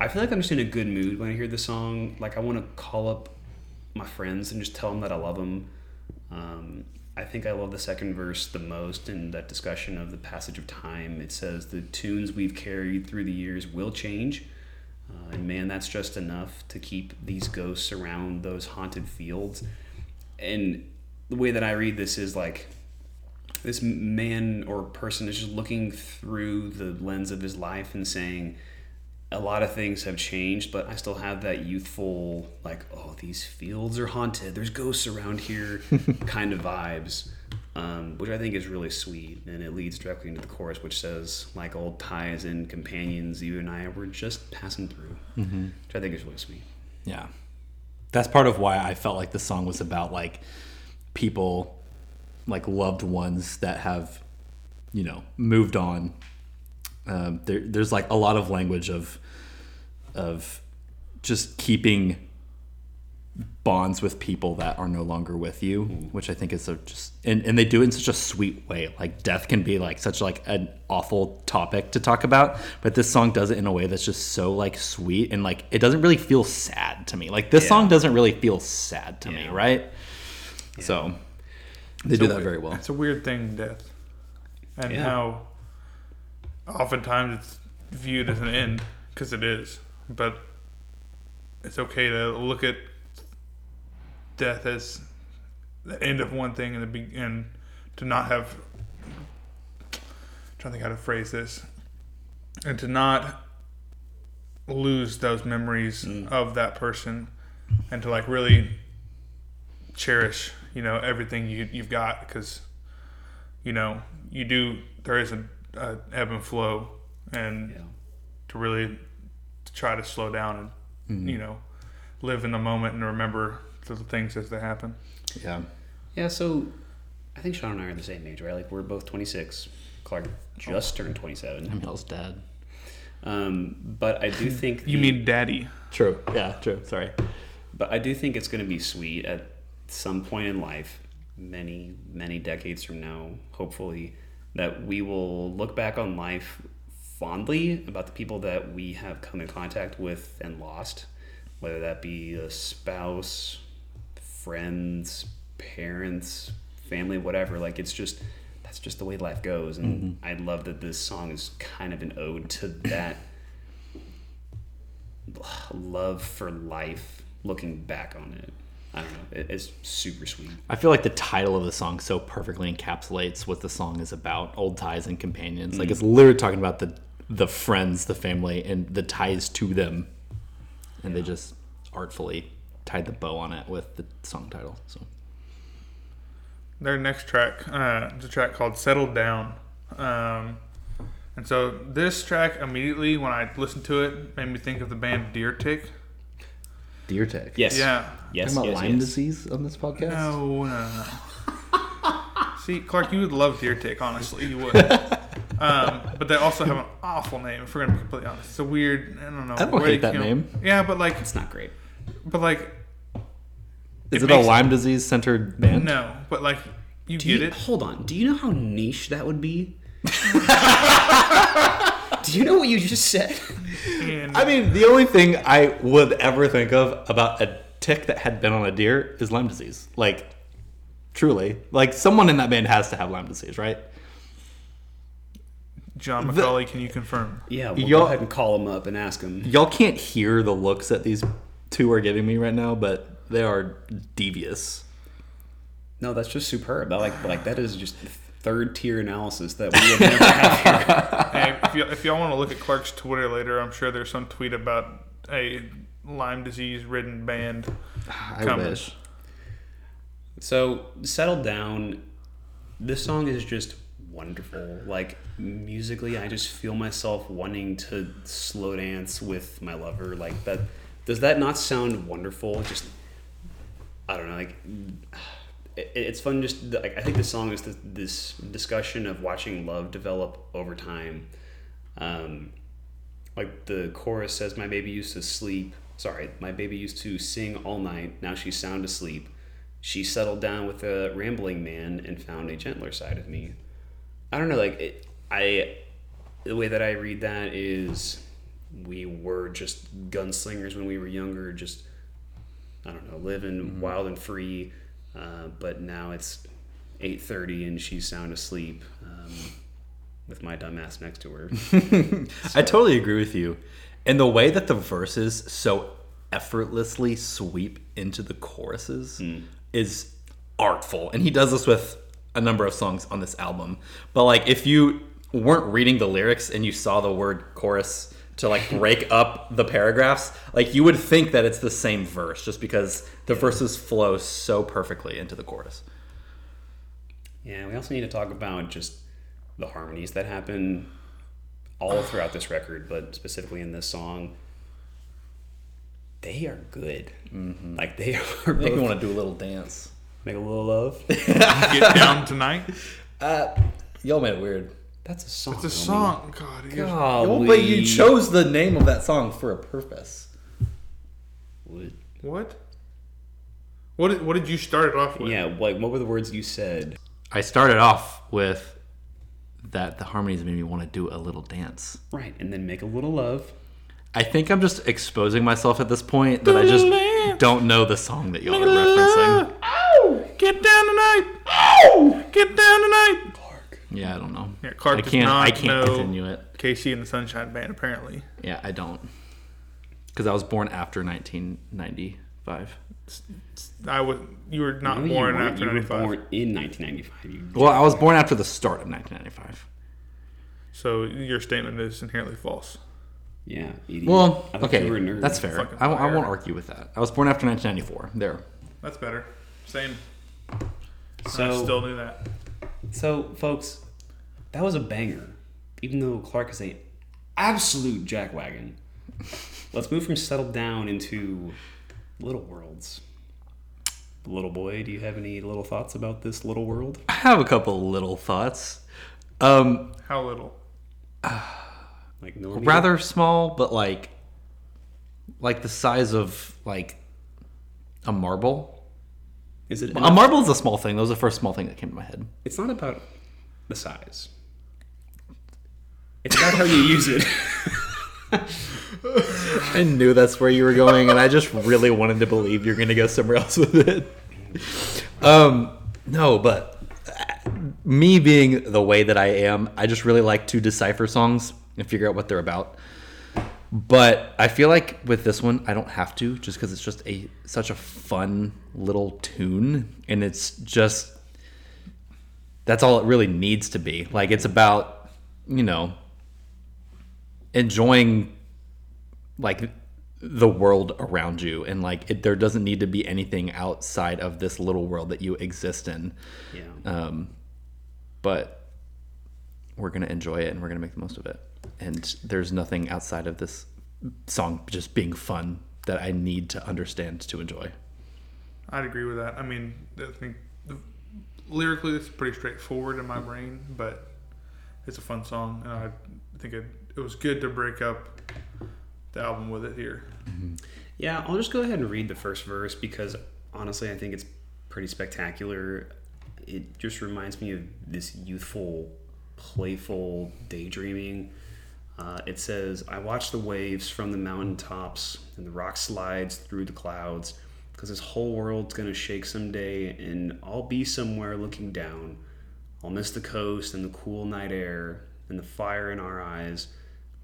I feel like I'm just in a good mood when I hear the song. Like I want to call up my friends and just tell them that I love them. Um, I think I love the second verse the most in that discussion of the passage of time. It says the tunes we've carried through the years will change. Uh, and man, that's just enough to keep these ghosts around those haunted fields. And the way that I read this is like this man or person is just looking through the lens of his life and saying, a lot of things have changed, but I still have that youthful, like, oh, these fields are haunted. There's ghosts around here kind of vibes, um, which I think is really sweet. And it leads directly into the chorus, which says, like old ties and companions, you and I were just passing through, mm-hmm. which I think is really sweet. Yeah. That's part of why I felt like the song was about like people like loved ones that have you know moved on. Um, there, there's like a lot of language of of just keeping bonds with people that are no longer with you, which I think is so just and, and they do it in such a sweet way. Like death can be like such like an awful topic to talk about, but this song does it in a way that's just so like sweet and like it doesn't really feel sad to me. Like this song doesn't really feel sad to me, Yeah. right? So they do that very well. It's a weird thing, death, and Yeah. how oftentimes it's viewed as an end because it is, but it's okay to look at death as the end of one thing and the be- and to not have. trying to think how to phrase this, and to not lose those memories mm. of that person, and to like really cherish you know everything you, you've got because you know you do there is a, a ebb and flow and Yeah. to really to try to slow down and you know live in the moment and remember the things as they happen Yeah. Yeah, so I think Sean and I are the same age, right? Like we're both 26. Clark just turned 27. Emil's dad. Um, but I do think you the- mean daddy True. Yeah, true. Sorry. But I do think it's going to be sweet at some point in life, many, many decades from now, hopefully, that we will look back on life fondly about the people that we have come in contact with and lost, whether that be a spouse, friends, parents, family, whatever. Like, it's just, that's just the way life goes. And mm-hmm. I love that this song is kind of an ode to that love for life looking back on it. I don't know. It's super sweet. I feel like the title of the song so perfectly encapsulates what the song is about: old ties and companions. Like it's literally talking about the the friends, the family, and the ties to them, and they just artfully tied the bow on it with the song title. So their next track uh, is a track called "Settled Down," um, and And so this track immediately, when I listened to it, made me think of the band Deer Tick. Deer tech. Yes. Yeah. Yes. Talking about yes, Lyme yes. disease on this podcast. No, no, no. See, Clark, you would love Deer Tick, honestly, you would. um, but they also have an awful name. If we're gonna be completely honest, it's a weird. I don't know. I don't where hate they that came- name. Yeah, but like, It's not great. but like, Is it it, a makes- Lyme disease centered band? no, but like, you Do get you, it. Hold on. Do you know how niche that would be? Do you know what you just said? And I mean, the only thing I would ever think of about a tick that had been on a deer is Lyme disease. Like, truly. Like, someone in that band has to have Lyme disease, right? John McCauley, can you confirm? Yeah, we'll Y'all- go ahead and call him up and ask him. Y'all can't hear the looks that these two are giving me right now, but they are devious. No, that's just superb. I like like that is just third tier analysis that we have never had hey, if, you, if y'all want to look at Clark's Twitter later, I'm sure there's some tweet about a Lyme disease ridden band. I Coming. wish. So, settle down. This song is just wonderful. Like musically, I just feel myself wanting to slow dance with my lover. Like that. Does that not sound wonderful? Just I don't know. Like it, it's fun. Just like I think the song is this, this discussion of watching love develop over time. Um, like the chorus says, "My baby used to sleep. Sorry, my baby used to sing all night. Now she's sound asleep. She settled down with a rambling man and found a gentler side of me." I don't know. Like it, I, the way that I read that is, we were just gunslingers when we were younger. Just I don't know, living wild and free. Uh, but now it's eight thirty and she's sound asleep. Um, with my dumb ass next to her. I totally agree with you. And the way that the verses so effortlessly sweep into the choruses is artful. And he does this with a number of songs on this album. But like if you weren't reading the lyrics and you saw the word chorus to like break up the paragraphs, like you would think that it's the same verse just because the verses flow so perfectly into the chorus. Yeah, we also need to talk about just the harmonies that happen all throughout this record, but specifically in this song. They are good. Like they are. I think both- you want to do a little dance. make a little love. Get down tonight. Uh, y'all made it weird. That's a song. It's a homie. song. God, you guys- Oh, but you chose the name of that song for a purpose. What? what? What did, what did you start it off with? Yeah, like what were the words you said? I started off with that the harmonies made me want to do a little dance. Right, and then make a little love. I think I'm just exposing myself at this point that I just don't know the song that y'all are referencing. Ow! Get down tonight. Ow! Get down tonight. Yeah, I don't know. Yeah, Clark I does can't. not I can't know- continue it. KC and the Sunshine Band, apparently. Yeah, I don't. Because I was born after 1995. I was. You were not No, you born weren't. after you were 95. born in 1995. You Well, I was born after the start of 1995. So your statement is inherently false. Yeah. idiot. Well, I thought okay, you were a nerd. that's fair. Fucking I, won't- I liar. won't argue with that. I was born after 1994. There. That's better. Same. So, I still knew that. so folks, that was a banger. Even though Clark is a absolute jackwagon. Let's move from settled down into little worlds. Little boy, do you have any little thoughts about this little world? I have a couple little thoughts. Um, How little? Like millimeter? rather small, but like, like the size of like a marble. Is it? A marble is a small thing. That was the first small thing that came to my head. It's not about the size. It's about how you use it. I knew that's where you were going, and I just really wanted to believe you're going to go somewhere else with it. Um, no, but uh, me being the way that I am, I just really like to decipher songs and figure out what they're about. But I feel like with this one, I don't have to, just because it's just a such a fun little tune, and it's just that's all it really needs to be. Like it's about you know enjoying like the world around you and like it, there doesn't need to be anything outside of this little world that you exist in yeah. um but we're gonna enjoy it and we're gonna make the most of it. And there's nothing outside of this song just being fun that I need to understand to enjoy. I'd agree with that. I mean, I think the, lyrically it's pretty straightforward in my brain, but it's a fun song, and I think it, it was good to break up the album with it here. Yeah, I'll just go ahead and read the first verse because honestly, I think it's pretty spectacular. It just reminds me of this youthful, playful daydreaming. Uh, it says, I watch the waves from the mountaintops and the rock slides through the clouds because this whole world's going to shake someday and I'll be somewhere looking down. I'll miss the coast and the cool night air and the fire in our eyes,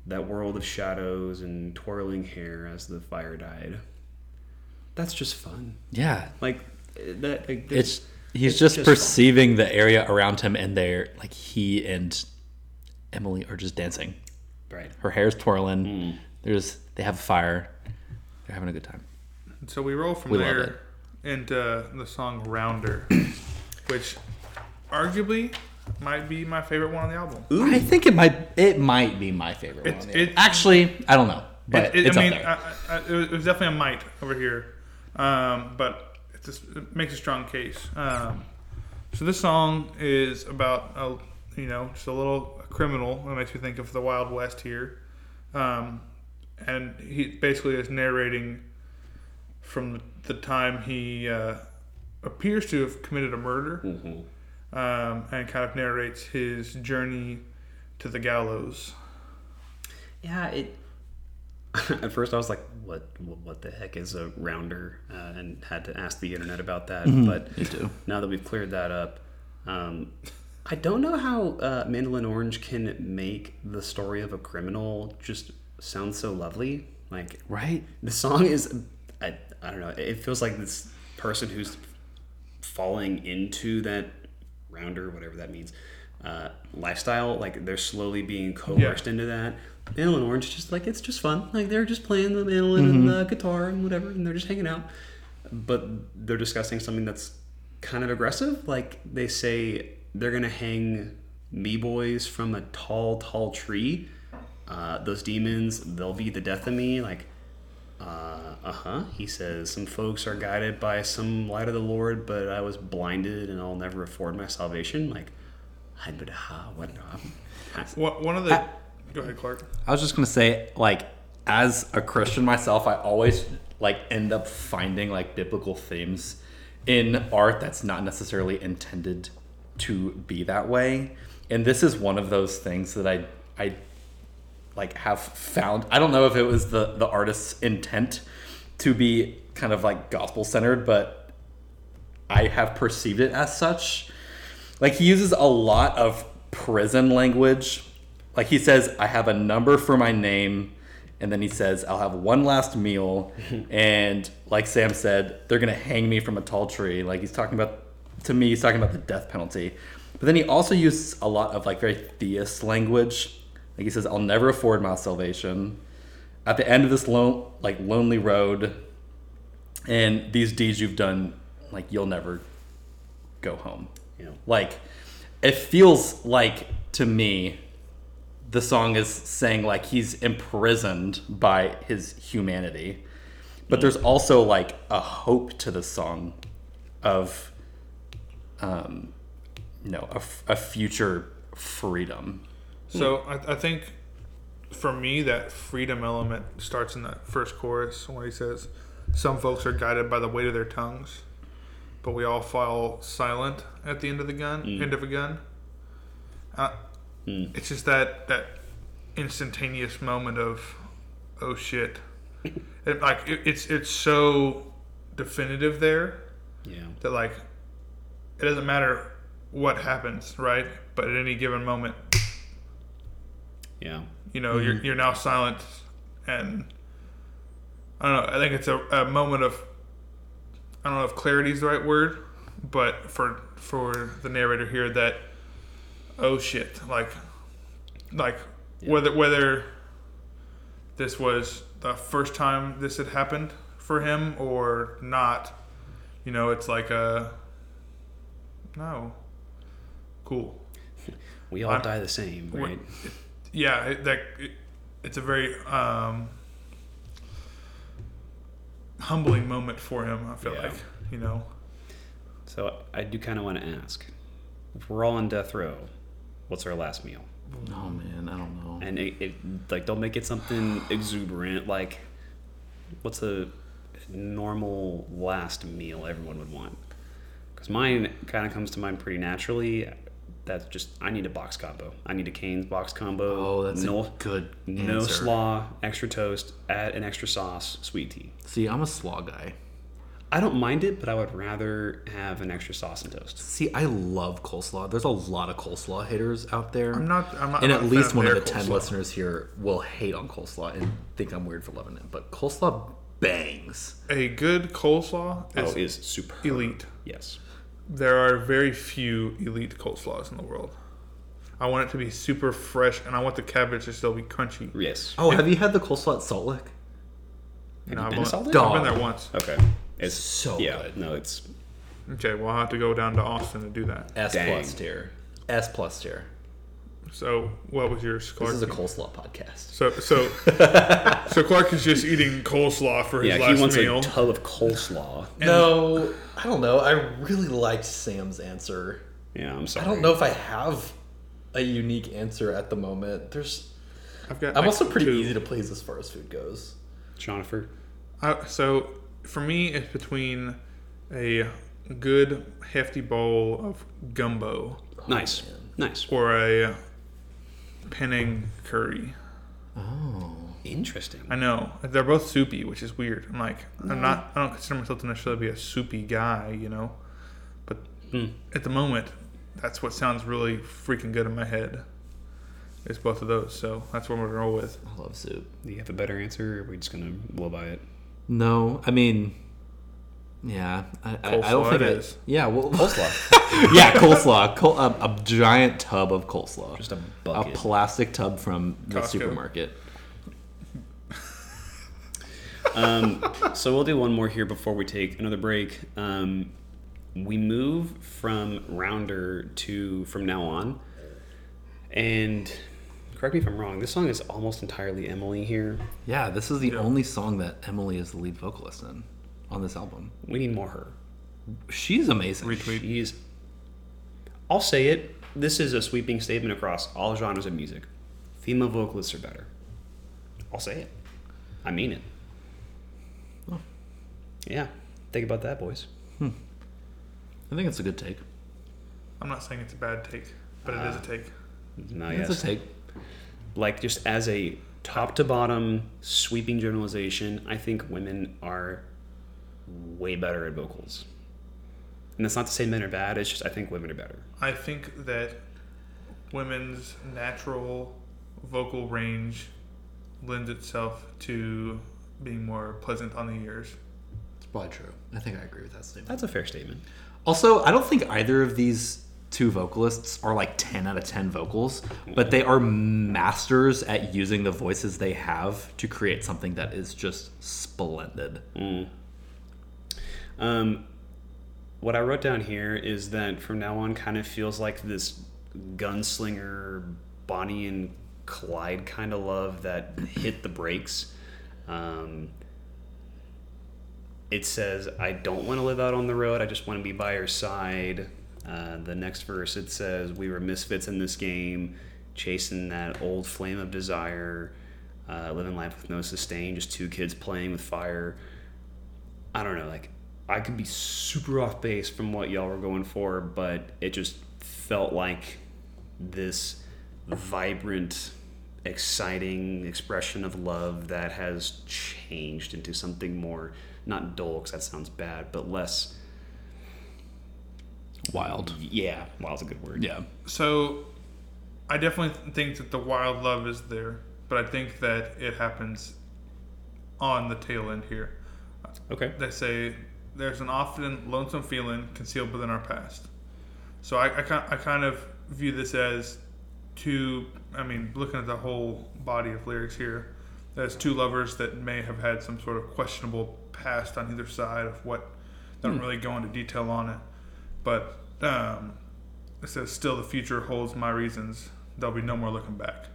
that world of shadows and twirling hair as the fire died. That's just fun. Yeah, Like that. Like, it's he's it's just, just fun. perceiving the area around him, and they're like he and Emily are just dancing. right. Her hair's twirling. Mm. There's they have a fire. They're having a good time. So we roll from We there into the song Rounder, which arguably might be my favorite one on the album. I think it might it might be my favorite It's- one. yeah. it- Actually, I don't know, but It- it- it's I mean, up there. I, I, it was- definitely a might over here, um, but it, just, it makes a strong case. Um, so this song is about a you know just a little criminal. It makes me think of the Wild West here, um, and he basically is narrating from the time he uh, appears to have committed a murder, um, and kind of narrates his journey to the gallows. Yeah. It. At first, I was like, "What? What the heck is a rounder?" Uh, and had to ask the internet about that. But Me too. now that we've cleared that up, um, I don't know how uh, Mandolin Orange can make the story of a criminal just sound so lovely. Like Right? the song is, I, I don't know. It feels like this person who's falling into that rounder, whatever that means, uh, lifestyle. Like they're slowly being coerced into that. Mandolin Orange, just like it's just fun. Like they're just playing the mandolin and the guitar and whatever, and they're just hanging out. But they're discussing something that's kind of aggressive. Like they say they're gonna hang me boys from a tall, tall tree. Uh, those demons, they'll be the death of me. Like, uh huh. He says, Some folks are guided by some light of the Lord, but I was blinded and I'll never afford my salvation. Like, I but how? What? What one of the go ahead, Clark. I was just gonna say, like, as a Christian myself, I always like end up finding like biblical themes in art that's not necessarily intended to be that way. And this is one of those things that I I like have found. I don't know if it was the the artist's intent to be kind of like gospel centered, but I have perceived it as such. Like he uses a lot of prison language. Like he says, I have a number for my name, and then he says, I'll have one last meal. and like Sam said, they're gonna hang me from a tall tree. Like he's talking about to me, he's talking about the death penalty. But then he also uses a lot of like very theist language. Like he says, I'll never afford my salvation. At the end of this lone like lonely road, and these deeds you've done, like you'll never go home. Know. Like it feels like to me the song is saying like he's imprisoned by his humanity. But there's also like a hope to the song of um you know, a, a future freedom. So hmm. I, I think for me that freedom element starts in that first chorus when he says, "Some folks are guided by the weight of their tongues, but we all fall silent at the end of the gun. Hmm. End of a gun." Uh, hmm. It's just that that instantaneous moment of, "Oh shit!" it, like it, it's it's so definitive there Yeah. that like it doesn't matter what happens, right? But at any given moment, Yeah. you know you're, mm-hmm. you're now silent and i don't know i think it's a, a moment of i don't know if clarity is the right word but for for the narrator here that oh shit like like whether whether this was the first time this had happened for him or not you know it's like a no cool We all I'm- die the same, right? Yeah, it, that it, it's a very um, humbling moment for him. I feel Yeah. like you know. So I do kind of want to ask: if we're all on death row, what's our last meal? Oh man, I don't know. And it, it like don't make it something exuberant. Like, what's a normal last meal everyone would want? Because mine kind of comes to mind pretty naturally. That's just I need a box combo. I need a Cane's box combo. Oh, that's no a good no answer. slaw, extra toast, add an extra sauce, sweet tea. See, I'm a slaw guy. I don't mind it, but I would rather have an extra sauce and toast. See, I love coleslaw. There's a lot of coleslaw haters out there. I'm not. I'm not. and I'm at least one of their the 10 coleslaw. listeners here will hate on coleslaw and think I'm weird for loving it. But coleslaw bangs. A good coleslaw Oh, is is super elite. Yes. There are very few elite coleslaws in the world. I want it to be super fresh, and I want the cabbage to still be crunchy. Yes. Oh, have you had the coleslaw at Salt Lick? You know, you I've, been to only- Salt I've been there once. Okay. It's So yeah. good. No, it's Okay, well I'll have to go down to Austin to do that. S Dang. plus tier. S plus tier. So, what was yours, Clark? This is a coleslaw podcast. so, so, so Clark is just eating coleslaw for his yeah. last He wants meal. a tub of coleslaw. No, I don't know. I really liked Sam's answer. Yeah, I'm sorry. I don't know if I have a unique answer at the moment. There's. I've got. I'm like, also pretty two. easy to please as far as food goes. Jonathan. I, so, for me, it's between a good hefty bowl of gumbo Nice. Oh, nice. or a Penang curry. Oh, interesting. I know they're both soupy, which is weird. I'm like, I'm not. I don't consider myself to necessarily be a soupy guy, you know. But Hmm. at the moment, that's what sounds really freaking good in my head. Is both of those, so that's what we're gonna roll with. I love soup. Do you have a better answer? Or are we just gonna blow by it? No, I mean, yeah, I, I, I don't think it I. Yeah, well, coleslaw. yeah, coleslaw. Col- a, a giant tub of coleslaw. Just a a plastic tub from the Costco. supermarket. Um, so we'll do one more here before we take another break. Um, we move from rounder to from now on, and correct me if I'm wrong. This song is almost entirely Emily here. Yeah, this is the only song that Emily is the lead vocalist in on this album. We need more her. She's amazing. Retweet. She's. I'll say it. This is a sweeping statement across all genres of music. Female vocalists are better. I'll say it. I mean it. Yeah. Think about that, boys. Hmm. I think it's a good take. I'm not saying it's a bad take, but it is a ah. take. No, It's yes. a take. like just as a top to bottom sweeping generalization, I think women are way better at vocals. And that's not to say men are bad. It's just I think women are better. I think that women's natural vocal range lends itself to being more pleasant on the ears. It's probably true. I think I agree with that statement. That's a fair statement. Also, I don't think either of these two vocalists are like 10 out of 10 vocals, but they are masters at using the voices they have to create something that is just splendid. Mm. Um, what I wrote down here is that from now on, kind of feels like this gunslinger Bonnie and Clyde kind of love that hit the brakes. Um, it says, I don't want to live out on the road. I just want to be by your side. Uh, the next verse, it says, We were misfits in this game, chasing that old flame of desire, uh, living life with no sustain, just two kids playing with fire. I don't know, like I could be super off base from what y'all were going for, but it just felt like this vibrant, exciting expression of love that has changed into something more not dull because that sounds bad, but less Wild. yeah, wild's a good word. Yeah. So, I definitely think that the wild love is there, but I think that it happens on the tail end here. Okay. They say there's an often lonesome feeling concealed within our past. So I, I, I kind of view this as two, I mean, looking at the whole body of lyrics here, as two lovers that may have had some sort of questionable past on either side of what, they don't really go into detail on it. But um, it says, "Still, the future holds my reasons. There'll be no more looking back."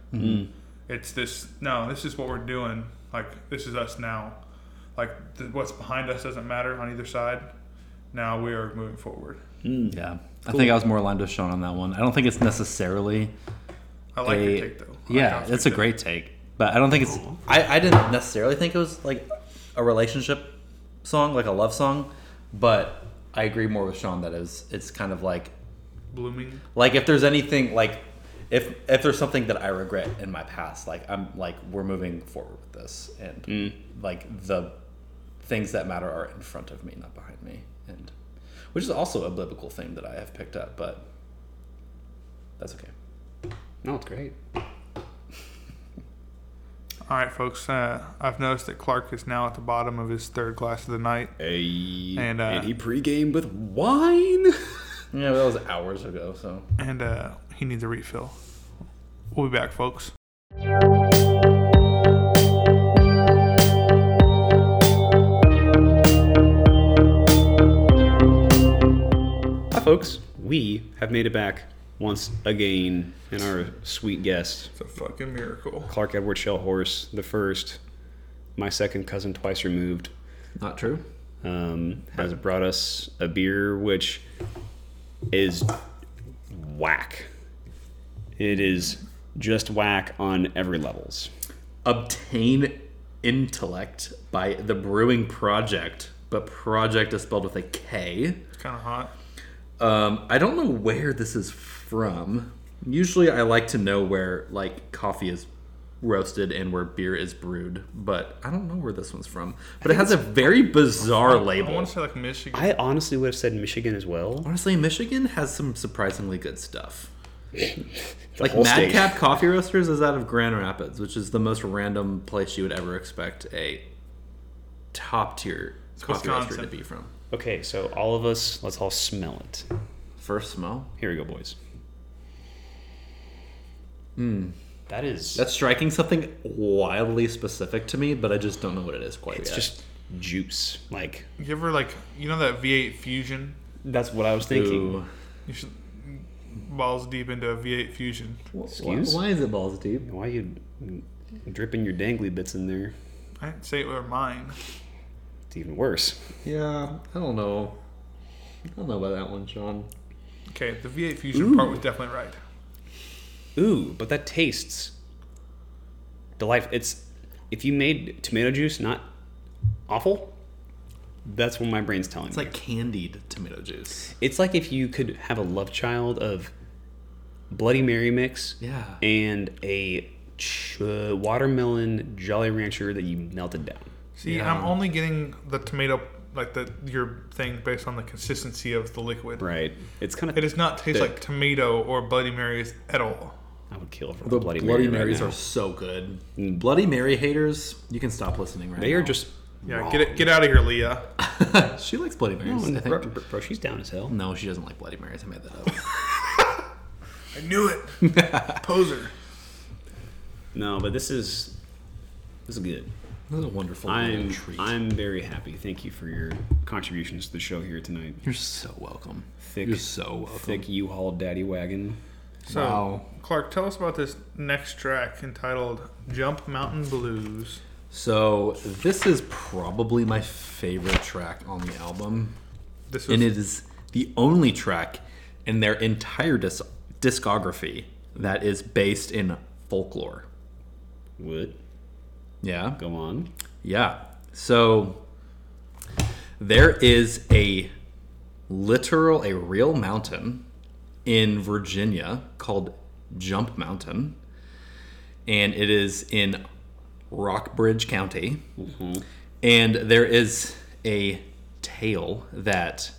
It's this. No, this is what we're doing. Like this is us now. Like th- what's behind us doesn't matter on either side. Now we are moving forward. Hmm. Yeah, I think I was more aligned with Sean on that one. I don't think it's necessarily. I like a, your take though. I Yeah, how it's a take. great take, but I don't think it's. I, I didn't necessarily think it was like a relationship song, like a love song, but I agree more with Sean that it was, it's kind of like blooming. like if there's anything like if if there's something that I regret in my past, like I'm like we're moving forward with this, and hmm. like the things that matter are in front of me, not behind me, and which is also a biblical thing that I have picked up, but that's okay. No, it's great. All right, folks. Uh, I've noticed that Clark is now at the bottom of his third glass of the night. Hey, And, uh, and he pre-gamed with wine. Yeah, that was hours ago, so and uh, he needs a refill. We'll be back, folks. Folks. We have made it back once again, and our sweet guest, It's a fucking miracle. Clark Edward Shellhorse, the first, my second cousin twice removed, not true. um, has brought us a beer which is whack. It is just whack on every levels. Obtain intellect by the Brewing Projekt, but project is spelled with a K. It's kind of hot. Um, I don't know where this is from. Usually, I like to know where like coffee is roasted and where beer is brewed, but I don't know where this one's from. But it has a very bizarre I label. want to say like Michigan. I honestly would have said Michigan as well. Honestly, Michigan has some surprisingly good stuff. Like whole state. Madcap Coffee Roasters is out of Grand Rapids, which is the most random place you would ever expect a top tier coffee roaster to be from. Okay, so all of us, let's all smell it. First smell. Here we go, boys. Hmm. That is That's striking something wildly specific to me, but I just don't know what it is quite it's yet. just juice. Like you ever like you know that V8 Fusion? that's what I was thinking. Ooh. You should balls deep into a V8 Fusion. Excuse? Why is it balls deep? Why are you dripping your dangly bits in there? I didn't say it were mine. It's even worse. Yeah, I don't know. I don't know about that one, Sean. Okay, the V8 Fusion part was definitely right. Ooh, but that tastes delightful. It's if you made tomato juice not awful, that's what my brain's telling It's me. It's like candied tomato juice. It's like if you could have a love child of Bloody Mary mix Yeah. and a ch- watermelon Jolly Rancher that you melted down. See, Yeah. I'm only getting the tomato like the your thing based on the consistency of the liquid. Right. It's kind of. It does not taste Thick. like tomato or Bloody Marys at all. I would kill for The Bloody, Bloody, Mary right Marys now. are so good. Bloody Mary haters, you can stop listening right They now. are just. Yeah, wrong. get it, get out of here, Leah. she likes Bloody Marys. No, I bro, think. bro, she's down as hell. No, she doesn't like Bloody Marys. I made that up. I knew it. Poser. No, but this is this is good. This is a wonderful I'm treat. I'm very happy. Thank you for your contributions to the show here tonight. You're so welcome. Thick, You're so welcome. thick U-Haul daddy wagon. So, Wow. Clark, tell us about this next track entitled "Jump Mountain Blues." So this is probably my favorite track on the album, This was and it is the only track in their entire dis- discography that is based in folklore. Would Yeah. go on. Yeah. So there is a literal, a real mountain in Virginia called Jump Mountain, and it is in Rockbridge County. And there is a tale that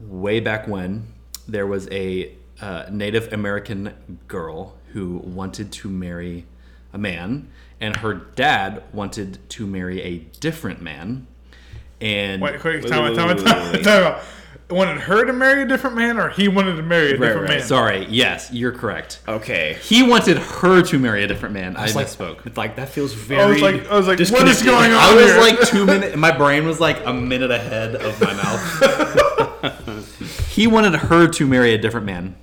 way back when there was a uh, Native American girl who wanted to marry a man, and her dad wanted to marry a different man. And wait, quick, Wait, time out, wait, time out, time out, time. Wanted her to marry a different man, or he wanted to marry a different man. sorry, yes, you're correct. Okay. He wanted her to marry a different man. I, like, misspoke. Like that feels very. I was like, I was like, what is going on? Here? I was here? like two minutes. My brain was like a minute ahead of my mouth. he wanted her to marry a different man,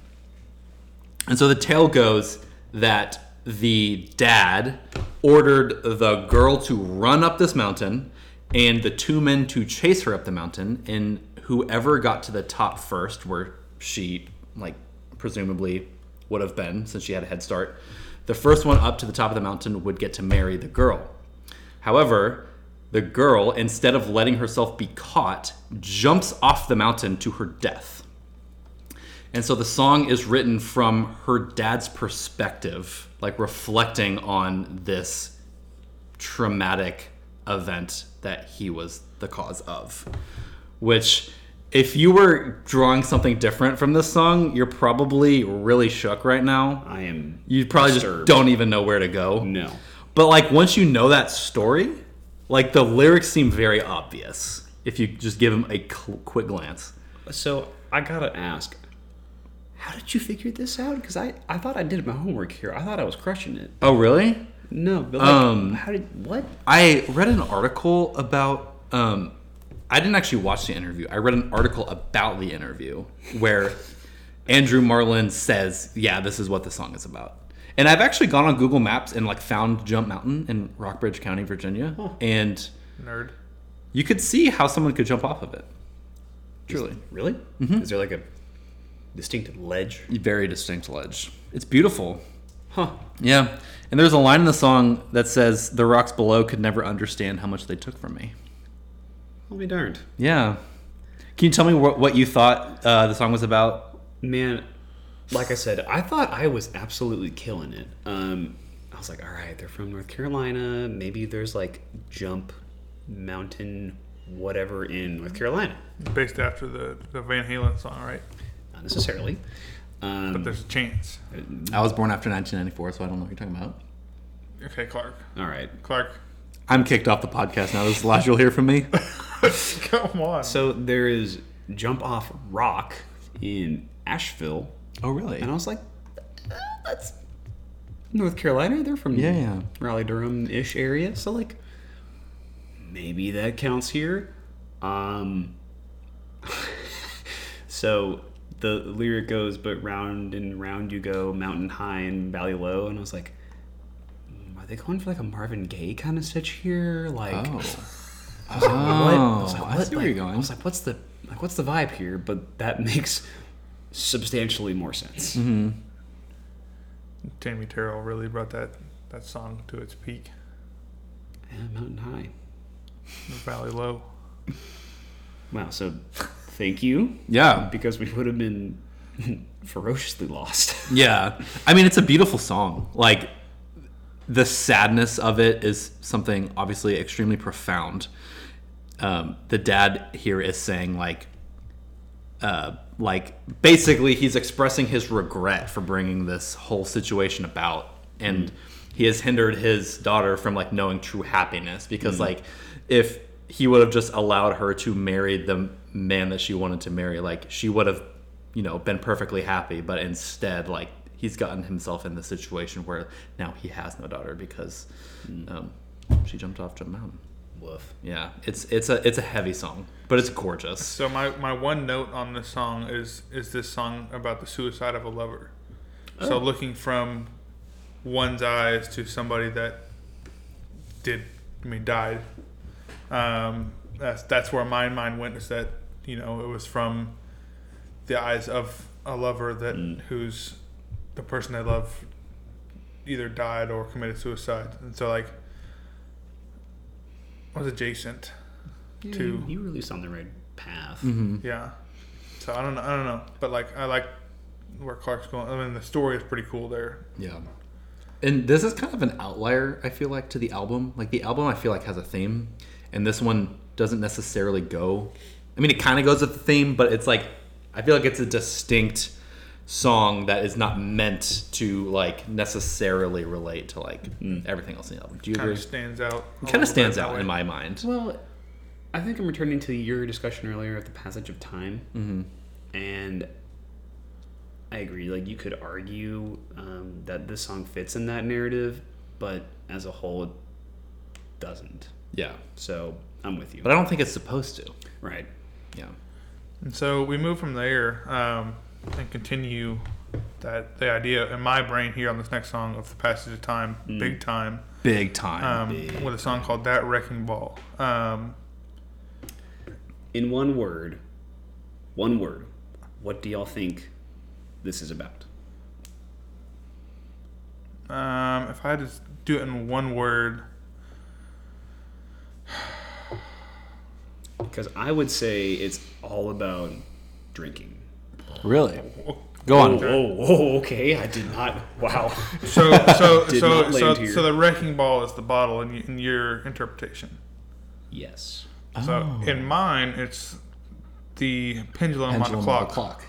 And so the tale goes that the dad ordered the girl to run up this mountain and the two men to chase her up the mountain and whoever got to the top first where she like presumably would have been since she had a head start the first one up to the top of the mountain would get to marry the girl. However the girl instead of letting herself be caught jumps off the mountain to her death and so the song is written from her dad's perspective, like reflecting on this traumatic event that he was the cause of. Which, if you were drawing something different from this song, you're probably really shook right now. I am. You probably disturbed. just don't even know where to go. No. But like once you know that story, like the lyrics seem very obvious if you just give them a cl- quick glance. So I gotta ask, how did you figure this out? Because I, I thought I did my homework here. I thought I was crushing it. Oh, really? No, but like, Um, how did what? I read an article about. Um, I didn't actually watch the interview. I read an article about the interview where Andrew Marlin says, "Yeah, this is what the song is about." And I've actually gone on Google Maps and like found Jump Mountain in Rockbridge County, Virginia, and Nerd. you could see how someone could jump off of it. Truly, Really? Mm-hmm. Is there like a distinct ledge? very distinct ledge. It's beautiful. Huh. Yeah, and there's a line in the song that says, "The rocks below could never understand how much they took from me." I'll be darned. Yeah. Can you tell me what, what you thought uh, the song was about? Man, like I said, I thought I was absolutely killing it. Um, I was like, all right, they're from North Carolina. Maybe there's like jump mountain whatever in North Carolina. Based after the, the Van Halen song, right? Not necessarily. Um, But there's a chance. I was born after 1994, so I don't know what you're talking about. Okay, Clark. all right. Clark, I'm kicked off the podcast now. This is the last you'll hear from me. come on. So there is Jump Off Rock in Asheville. Oh, really? And I was like, uh, that's North Carolina. They're from Yeah, yeah. Raleigh Durham ish area. So like, maybe that counts here. Um, so the lyric goes, "But round and round you go, mountain high and valley low." And I was like, "Hmm, are they going for like a Marvin Gaye kind of stitch here? Like, Oh. I was like, what? I was like, Oh, what? I see where Like, you're going. I was like, what's the like, what's the vibe here? But that makes substantially more sense. Mm-hmm. Tammy Terrell really brought that, that song to its peak. Yeah, Mountain High. The Valley Low. Wow. So, thank you Yeah. because we would have been ferociously lost. Yeah. I mean, it's a beautiful song. Like, the sadness of it is something obviously extremely profound. Um, the dad here is saying, like, uh, like basically he's expressing his regret for bringing this whole situation about and he has hindered his daughter from like knowing true happiness because like if he would have just allowed her to marry the man that she wanted to marry like she would have you know been perfectly happy but instead like he's gotten himself in the situation where now he has no daughter because um, she jumped off Jump Mountain Woof. yeah it's it's a it's a heavy song but it's gorgeous So my, my one note on this song is is this song about the suicide of a lover. So looking from one's eyes to somebody that did I mean died. Um, that's that's where my mind went is that you know it was from the eyes of a lover that mm. who's the person they love either died or committed suicide, and so like was adjacent Yeah, to you, you were at least on the right path. Mm-hmm. yeah. So I don't know. I don't know, but like I like where Clark's going. I mean, the story is pretty cool there. Yeah. And this is kind of an outlier, I feel like, to the album. Like the album, I feel like has a theme, and this one doesn't necessarily go. I mean, it kind of goes with the theme, but it's like I feel like it's a distinct song that is not meant to like necessarily relate to like everything else in the album. Do you Kind agree? of stands out. It kind of stands out in my mind. Well, I think I'm returning to your discussion earlier of the passage of time, mm-hmm. and I agree. Like you could argue um, that this song fits in that narrative, but as a whole, it doesn't. Yeah, So I'm with you. but I don't think it's supposed to. right. Yeah. And so we move from there um, and continue that the idea in my brain here on this next song of the passage of time, big time, Big time. um, with a song called "That Wrecking Ball." Um, In one word, one word, what do y'all think this is about? um, if I had to do it in one word, Because I would say it's all about drinking. really? Go on. Oh, oh, okay. I did not. Wow. so so Did so not so, land here. so the wrecking ball is the bottle in, y- in your interpretation. Yes. So in mine, it's the pendulum, on Pendulum the on clock. the clock.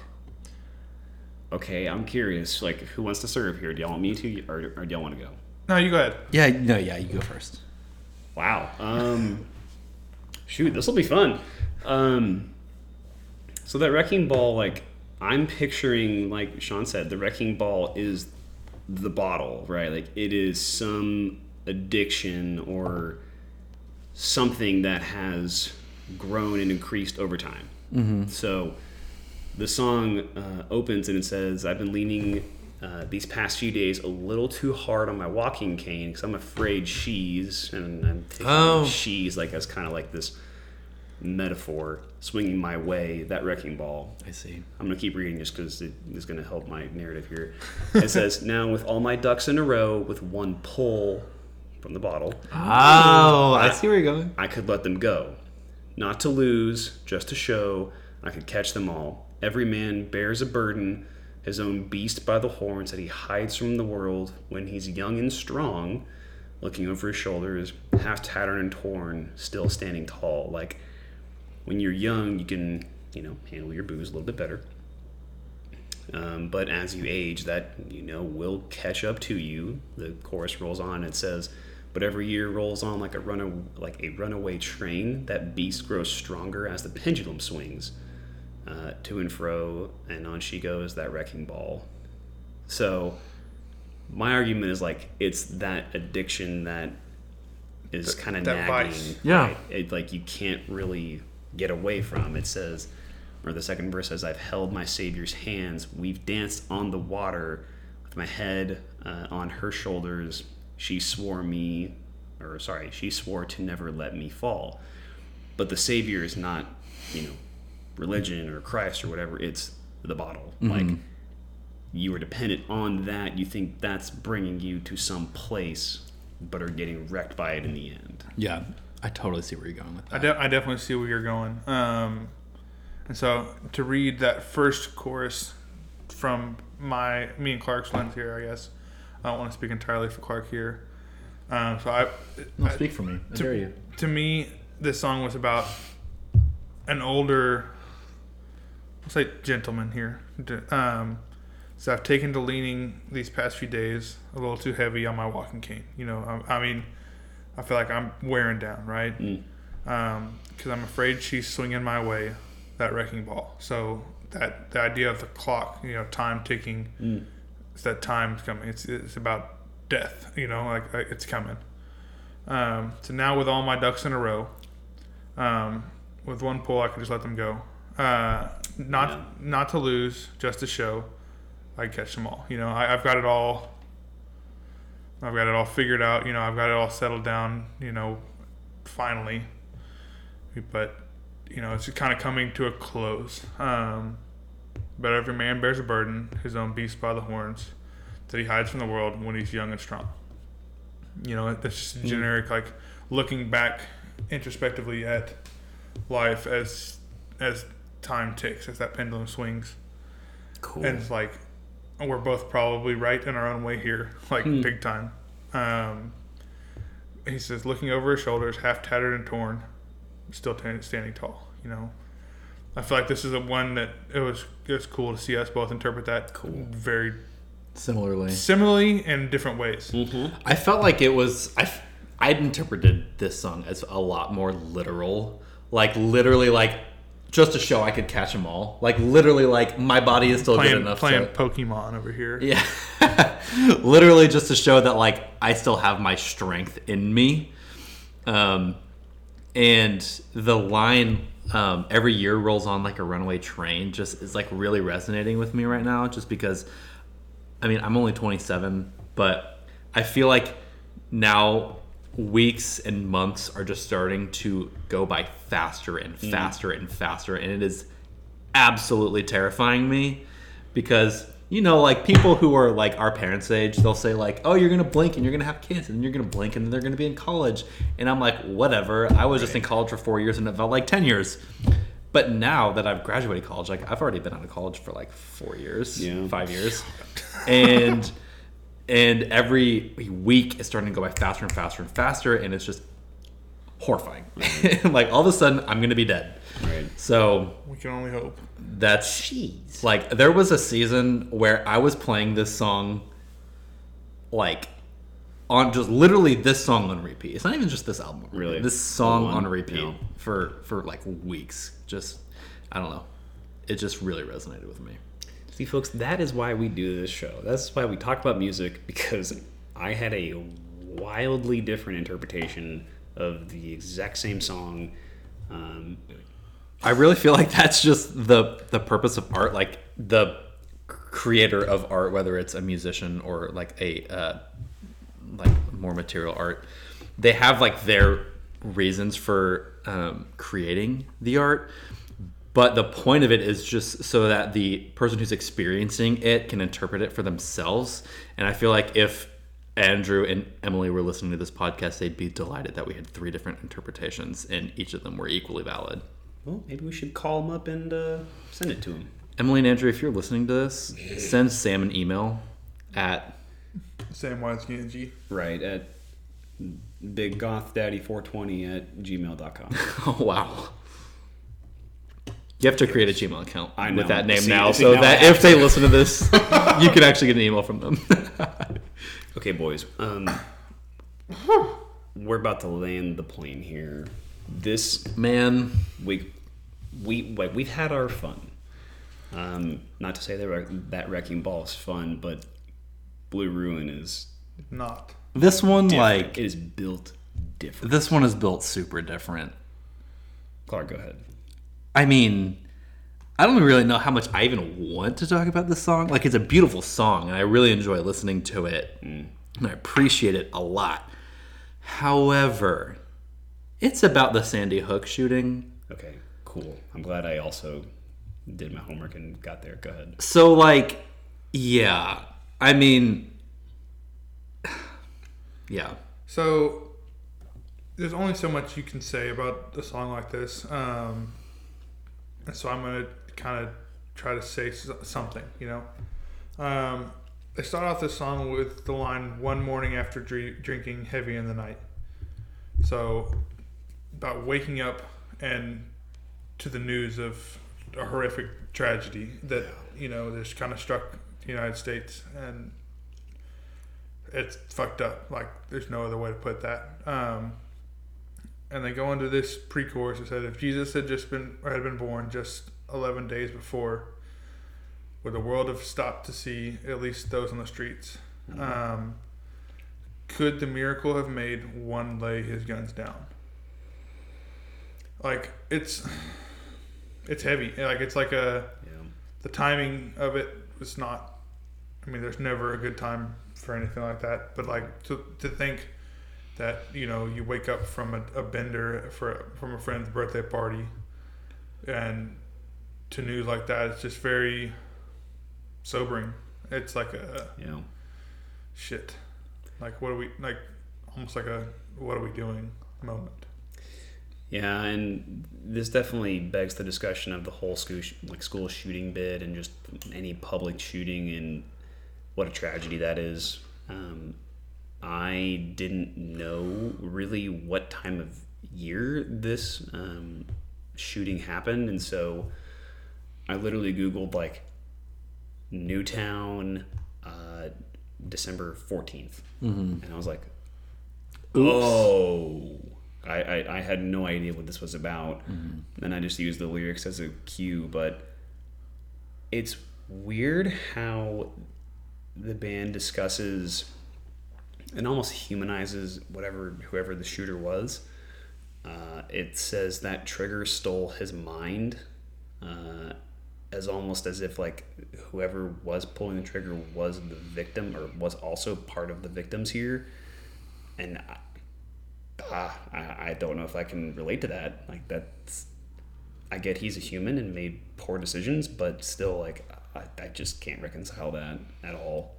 Okay, I'm curious. Like, who wants to serve here? Do y'all want me to, or, or do y'all want to go? No, you go ahead. Yeah, no, yeah, you go first. Wow. Um, shoot, this will be fun. Um, so that wrecking ball, like, I'm picturing, like Sean said, the wrecking ball is the bottle, right? Like, it is some addiction or something that has grown and increased over time. So the song uh, opens and it says, I've been leaning uh, these past few days a little too hard on my walking cane because I'm afraid she's, and I'm taking Oh. she's like as kind of like this metaphor swinging my way, that wrecking ball. I see. I'm to keep reading just because it is to help my narrative here. It says, Now with all my ducks in a row, with one pull from the bottle, Oh, I see where you're going. I could let them go. Not to lose, just to show I could catch them all. Every man bears a burden, his own beast by the horns that he hides from the world when he's young and strong, looking over his shoulders, half tattered and torn, still standing tall. Like when you're young, you can, you know, handle your booze a little bit better. Um, but as you age, that you know will catch up to you. The chorus rolls on. It says, "But every year rolls on like a run like a runaway train. That beast grows stronger as the pendulum swings uh, to and fro, and on she goes, that wrecking ball." So, my argument is like it's that addiction that is kind of nagging. vice. Yeah. right? It like you can't really get away from. It says, or the second verse says, "I've held my Savior's hands. We've danced on the water with my head uh, on her shoulders. She swore me, or sorry, she swore to never let me fall." But the Savior is not, you know, religion or Christ or whatever. It's the bottle. Like you are dependent on that. You think that's bringing you to some place, but are getting wrecked by it in the end. Yeah, I totally see where you're going with I, that. de- I definitely see where you're going. Um, and so to read that first chorus from my me and Clark's lens here, I guess I don't want to speak entirely for Clark here. Um, so I, No, speak for me. I dare you. to me, this song was about an older, let's say, gentleman here. Um, so I've taken to leaning these past few days a little too heavy on my walking cane. You know, I, I mean, I feel like I'm wearing down, right? Because I'm afraid she's swinging my way, that wrecking ball. So that the idea of the clock, you know, time ticking, it's that time's coming. It's it's about death. You know, like, like it's coming. Um, so now with all my ducks in a row, um, with one pull I can just let them go. Uh, not Yeah. not to lose, just to show I catch them all. You know, I, I've got it all. I've got it all figured out. You know, I've got it all settled down. You know, finally. But you know, it's kind of coming to a close. Um, but every man bears a burden, his own beast by the horns, that he hides from the world when he's young and strong. You know, that's just generic, like looking back introspectively at life as as time ticks, as that pendulum swings. Cool. And it's like we're both probably right in our own way here, like big time. Um, he says, looking over his shoulders, half tattered and torn, still t- standing tall. You know, I feel like this is a one that it was it was cool to see us both interpret that Cool. very Similarly, similarly in different ways. I felt like it was. I I'd interpreted this song as a lot more literal. Like literally, like just to show I could catch them all. Like literally, like my body is still good enough. playing to, Pokemon over here. Yeah. Literally just to show that like I still have my strength in me. Um and the line um, every year rolls on like a runaway train just is like really resonating with me right now just because I mean, I'm only 27, but I feel like now weeks and months are just starting to go by faster and mm-hmm. faster and faster, and it is absolutely terrifying me because you know like people who are like our parents age they'll say like oh you're gonna blink and you're gonna have kids and then you're gonna blink and then they're gonna be in college. And i'm like whatever. I was just in college for four years and it felt like 10 years. But now that i've graduated college like i've already been out of college for like four years Yeah. five years. And and every week it's starting to go by faster and faster and faster and it's just horrifying like all of a sudden i'm gonna be dead Right. so We can only hope. that's Jeez. like there was a season where I was playing this song like on just literally this song on repeat. It's not even just this album. Really? This song on repeat Yeah. for for like weeks. Just I don't know. It just really resonated with me. See, folks, that is why we do this show. That's why we talk about music because I had a wildly different interpretation of the exact same song. Um, I really feel like that's just the the purpose of art. Like the creator of art, whether it's a musician or like a uh, like more material art, they have like their reasons for um, creating the art. But the point of it is just so that the person who's experiencing it can interpret it for themselves. And I feel like if Andrew and Emily were listening to this podcast, they'd be delighted that we had three different interpretations and each of them were equally valid. well, maybe we should call them up and uh, send it to them. Emily and Andrew, if you're listening to this, send Sam an email at Sam YSKNG. Right at biggothdaddy420 at gmail.com. oh wow. You have to create a Gmail account I know. with that name See- now, see, so now that if they listen to this, you can actually get an email from them. okay, boys. Um, we're about to land the plane here. This Man, we we like we've had our fun. Um, not to say that wreck- that wrecking ball is fun, but Blue Ruin is Not. this one different. like it is built different. this one is built super different. Clark, go ahead. I mean, I don't really know how much I even want to talk about this song. Like, it's a beautiful song, and I really enjoy listening to it, and I appreciate it a lot. However, it's about the Sandy Hook shooting. Okay, cool. I'm glad I also did my homework and got there. Go ahead. So, like, yeah, I mean, yeah, So there's only so much you can say about a song like this. Um, and so I'm going to kind of try to say something, you know. Um, they start off this song with the line, one morning after dr- drinking heavy in the night. So about waking up and to the news of a horrific tragedy that, you know, just kind of struck the United States. And it's fucked up. Like there's no other way to put that. Um, and they go into this pre-chorus that said, if Jesus had just been or had been born just 11 days before, would the world have stopped to see at least those on the streets? Um, could the miracle have made one lay his guns down? Like it's it's heavy. Like it's like a Yeah. the timing of it was not i mean there's never a good time for anything like that but like to, to think that you know you wake up from a, a bender for from a friend's birthday party and to news like that it's just very sobering it's like a Yeah. shit like what are we like almost like a what are we doing moment Yeah, and this definitely begs the discussion of the whole school sh- like school shooting bid and just any public shooting and what a tragedy that is. Um, I didn't know really what time of year this um, shooting happened, and so I literally googled like Newtown, uh, December 14th and I was like, oh. I, I, I had no idea what this was about. And I just used the lyrics as a cue, but it's weird how the band discusses and almost humanizes whatever whoever the shooter was. Uh, it says that Trigger stole his mind, uh, as almost as if like whoever was pulling the trigger was the victim or was also part of the victims here, and I, ah, I, I don't know if I can relate to that. Like that's, I get he's a human and made poor decisions, but still like I, I just can't reconcile that at all.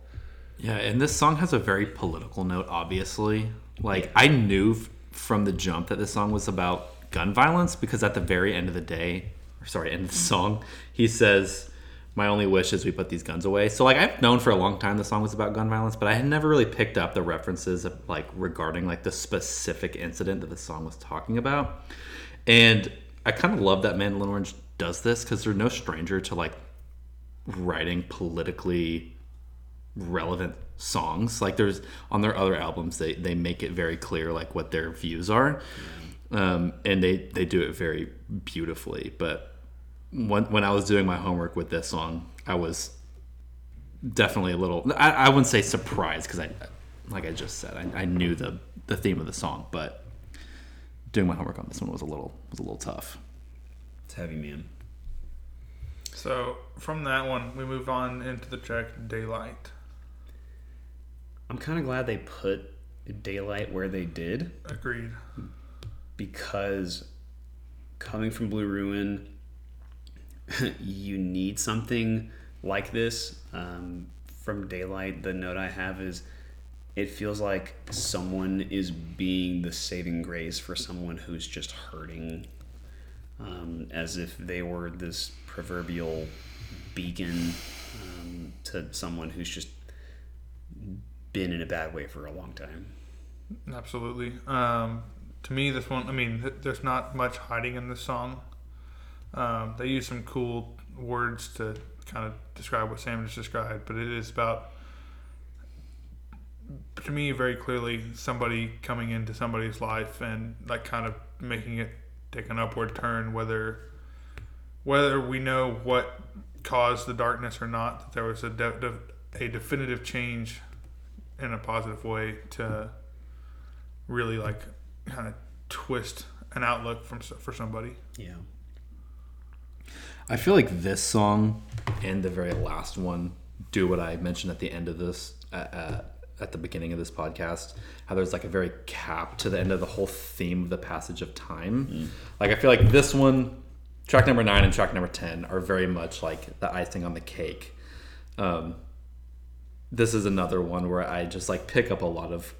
Yeah, and this song has a very political note, obviously. Like, I knew f- from the jump that this song was about gun violence because at the very end of the day, or sorry, end of the mm-hmm. song, he says, My only wish is we put these guns away. So, like, I've known for a long time the song was about gun violence, but I had never really picked up the references of, like, regarding, like, the specific incident that the song was talking about. And I kind of love that Mandolin Orange does this because they're no stranger to, like, writing politically relevant songs. Like there's on their other albums they they make it very clear like what their views are. Um, and they they do it very beautifully. But when when i was doing my homework with this song i was definitely a little i, I wouldn't say surprised because i like i just said I, I knew the the theme of the song. But doing my homework on this one was a little was a little tough. It's heavy, man. So from that one, we move on into the track Daylight. I'm kind of glad they put daylight where they did Agreed. because coming from Blue Ruin, you need something like this. Um, from Daylight, the note I have is it feels like someone is being the saving grace for someone who's just hurting, um, as if they were this proverbial beacon um, to someone who's just been in a bad way for a long time. Absolutely. Um, to me, this one, I mean, th- there's not much hiding in this song. Um, they use some cool words to kind of describe what Sam just described, but it is about, to me, very clearly somebody coming into somebody's life and like kind of making it take an upward turn, whether whether we know what caused the darkness or not. That there was a de- de- a definitive change in a positive way to really like kind of twist an outlook from for somebody. Yeah. I feel like this song and the very last one do what I mentioned at the end of this, at, at, at the beginning of this podcast. How there's like a very cap to the end of the whole theme of the passage of time. Mm. Like I feel like this one, track number nine and track number ten are very much like the icing on the cake. Um, this is another one where I just like pick up a lot of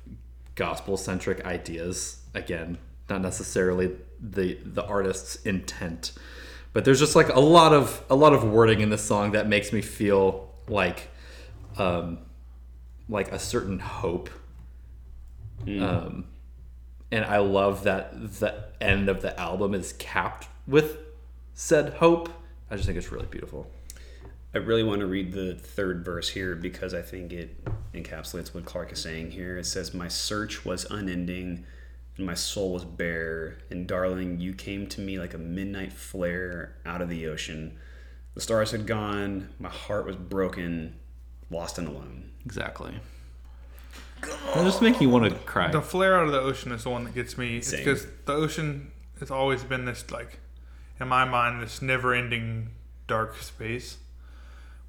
gospel centric ideas. Again, not necessarily the the artist's intent, but there's just like a lot of a lot of wording in this song that makes me feel like um, like a certain hope. Um, and I love that the end of the album is capped with said hope. I just think it's really beautiful. I really want to read the third verse here because I think it encapsulates what Clark is saying here. It says, My search was unending and my soul was bare. And darling, you came to me like a midnight flare out of the ocean. The stars had gone, my heart was broken, lost and alone. Exactly. It'll just make you want to cry. The flare out of the ocean is the one that gets me. It's because the ocean has always been this like, in my mind, this never-ending dark space,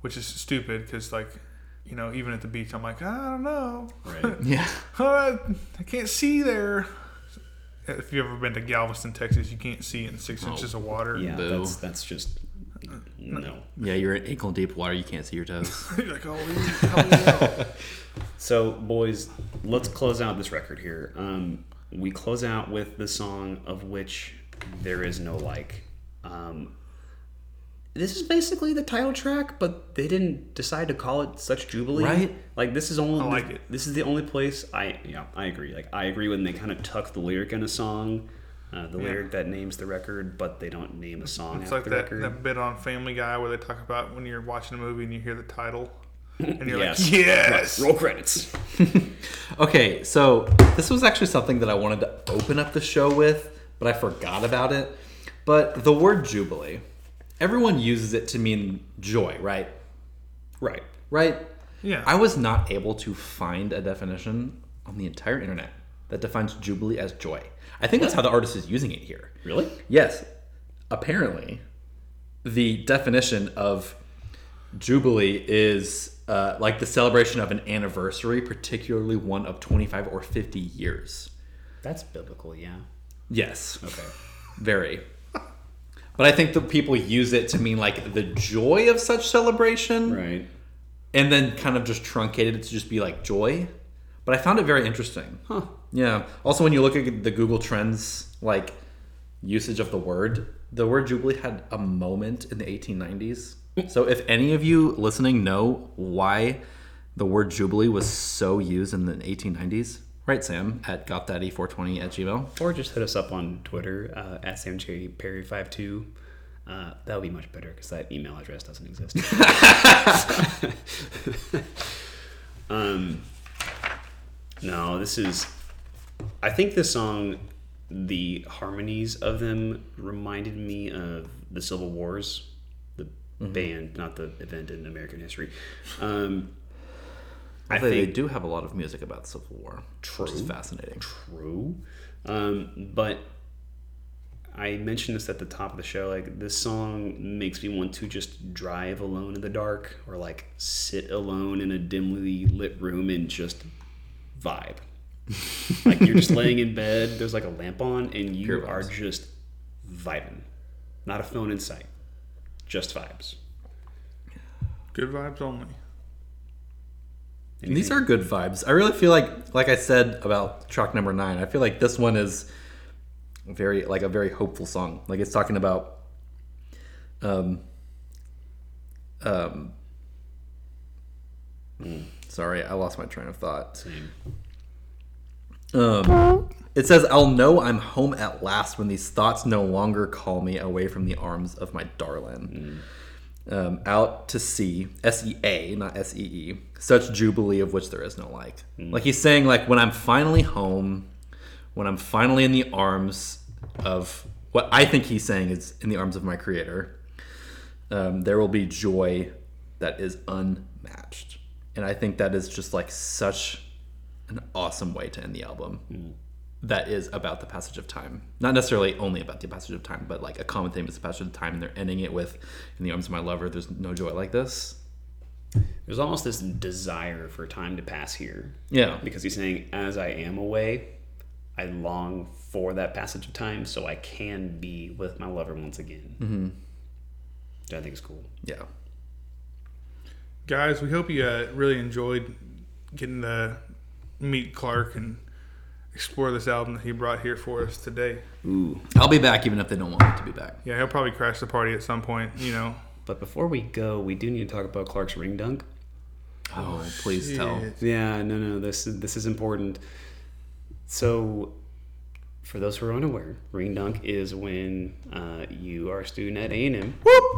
which is stupid because like, you know, even at the beach, I'm like, I don't know. Right. Yeah. I I can't see there. If you've ever been to Galveston, Texas, you can't see in six inches of water. Yeah, Boo. that's that's just no. Yeah, you're in ankle deep water. You can't see your toes. Like, oh, hell yeah. So, boys, let's close out this record here. Um, we close out with the song of which there is no like. Um, this is basically the title track, but they didn't decide to call it such Jubilee. Right. Like this is only I like it. This is the only place I yeah I agree. Like I agree when they kind of tuck the lyric in a song, uh, the Yeah. lyric that names the record, but they don't name a song It's after like the that, record. that bit on Family Guy where they talk about when you're watching a movie and you hear the title. And you're yes. like, yes. Right. Roll credits. Okay, so this was actually something that I wanted to open up the show with, but I forgot about it. But the word jubilee, everyone uses it to mean joy, right? right. Right? Yeah. I was not able to find a definition on the entire internet that defines jubilee as joy. I think that's how the artist is using it here. Really? Yes, apparently, the definition of jubilee is uh, like the celebration of an anniversary, particularly one of 25 or 50 years. That's biblical, yeah. Yes, Okay. very. But I think the people use it to mean like the joy of such celebration, Right. and then kind of just truncated it to just be like joy. But I found it very interesting. Huh. Yeah. Also, when you look at the Google Trends like usage of the word, the word jubilee had a moment in the 1890s. So, if any of you listening know why the word jubilee was so used in the 1890s, write Sam at gothdaddy420 at gmail. Or just hit us up on Twitter uh, at SamJPerry52. Uh, that would be much better because that email address doesn't exist. um, no, this is. I think this song, the harmonies of them reminded me of the Civil Wars, the band, not the event in American history. Um, I Although they do have a lot of music about the Civil War, which is True. fascinating. true. Um, but I mentioned this at the top of the show. Like this song makes me want to just drive alone in the dark, or like sit alone in a dimly lit room and just vibe. like you're just laying in bed. There's like a lamp on, and you are just vibing. Not a phone in sight. Just vibes. Good vibes only. And these are good vibes. I really feel like, like I said about track number nine, I feel like this one is very, like a very hopeful song. Like it's talking about, um, um, sorry, I lost my train of thought. Same. Um, it says, "I'll know I'm home at last when these thoughts no longer call me away from the arms of my darling." Um, out to sea, S E A, not S E E. Such jubilee of which there is no like. Like he's saying, like when I'm finally home, when I'm finally in the arms of what I think he's saying is in the arms of my Creator, um, there will be joy that is unmatched. And I think that is just like such an awesome way to end the album. That is about the passage of time. Not necessarily only about the passage of time, but like a common theme is the passage of time. And they're ending it with, in the arms of my lover, there's no joy like this. There's almost this desire for time to pass here. Yeah. because he's saying as i am away i long for that passage of time so i can be with my lover once again mm-hmm. which i think is cool Yeah. Guys, we hope you uh, really enjoyed getting to meet Clark and explore this album that he brought here for us today. ooh. I'll be back even if they don't want me to be back. Yeah, he'll probably crash the party at some point, you know. but before we go we do need to talk about clark's ring dunk. Oh, please tell. Yeah no no this is this is important. So for those who are unaware ring dunk is when uh, you are a student at a&m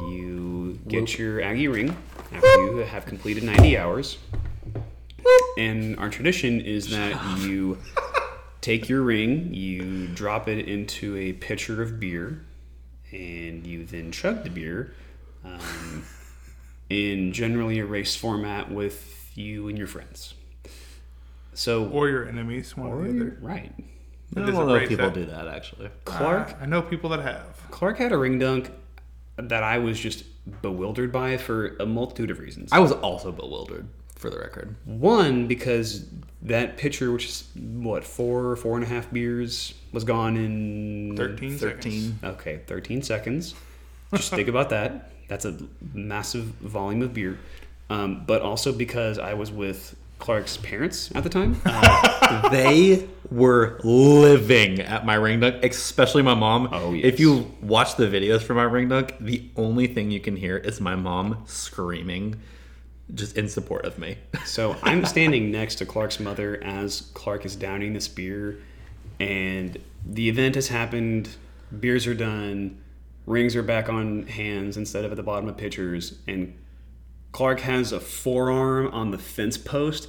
you get your aggie ring after you have completed 90 hours. And our tradition is that you take your ring, you drop it into a pitcher of beer, and you then chug the beer um, in generally a race format with you and your friends. So, Or your enemies, one or the other. right. I don't know if people that- do that actually. Clark, Uh, I know people that have. Clark had a ring dunk that I was just bewildered by for a multitude of reasons. I was also bewildered, for the record. One, because that pitcher, which is what four, four and a half beers, was gone in 13 seconds. Okay, thirteen seconds. Just think about that. That's a massive volume of beer. Um, but also because I was with Clark's parents at the time. Uh, they were living at my ring dunk, especially my mom. Oh, yes. If you watch the videos from my ring dunk, the only thing you can hear is my mom screaming, just in support of me. so I'm standing next to Clark's mother as Clark is downing this beer, and the event has happened. Beers are done. Rings are back on hands instead of at the bottom of pitchers, and Clark has a forearm on the fence post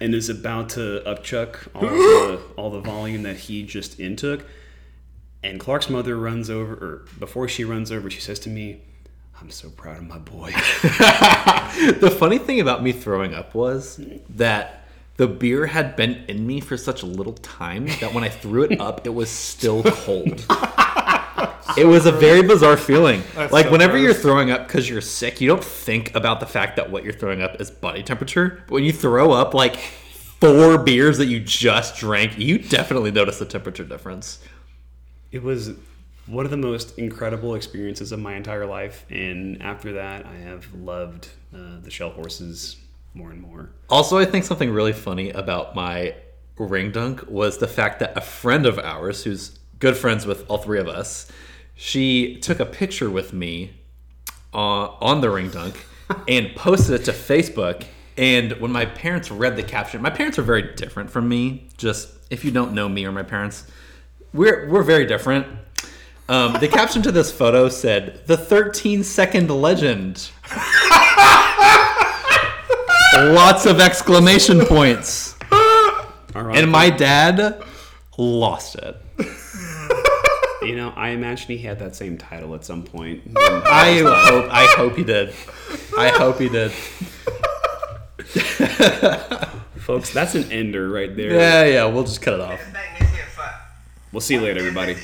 and is about to upchuck all the all the volume that he just intook. And Clark's mother runs over, or before she runs over, she says to me, "I'm so proud of my boy." the funny thing about me throwing up was that the beer had been in me for such a little time that when I threw it up, it was still cold. it was a very bizarre feeling. That's like so whenever gross. you're throwing up because you're sick, you don't think about the fact that what you're throwing up is body temperature. But when you throw up like four beers that you just drank, you definitely notice the temperature difference. It was one of the most incredible experiences of my entire life, and after that, I have loved uh, the shell horses more and more. Also, I think something really funny about my ring dunk was the fact that a friend of ours, who's good friends with all three of us, she took a picture with me uh, on the ring dunk and posted it to Facebook. And when my parents read the caption, my parents are very different from me. Just if you don't know me or my parents, we're we're very different. Um, the caption to this photo said, "The 13 second legend." Lots of exclamation points. All right, And my dad lost it. you know, I imagine he had that same title at some point. I hope I hope he did. I hope he did. Folks, that's an ender right there. Yeah, yeah, we'll just cut it off. We'll see you later, everybody.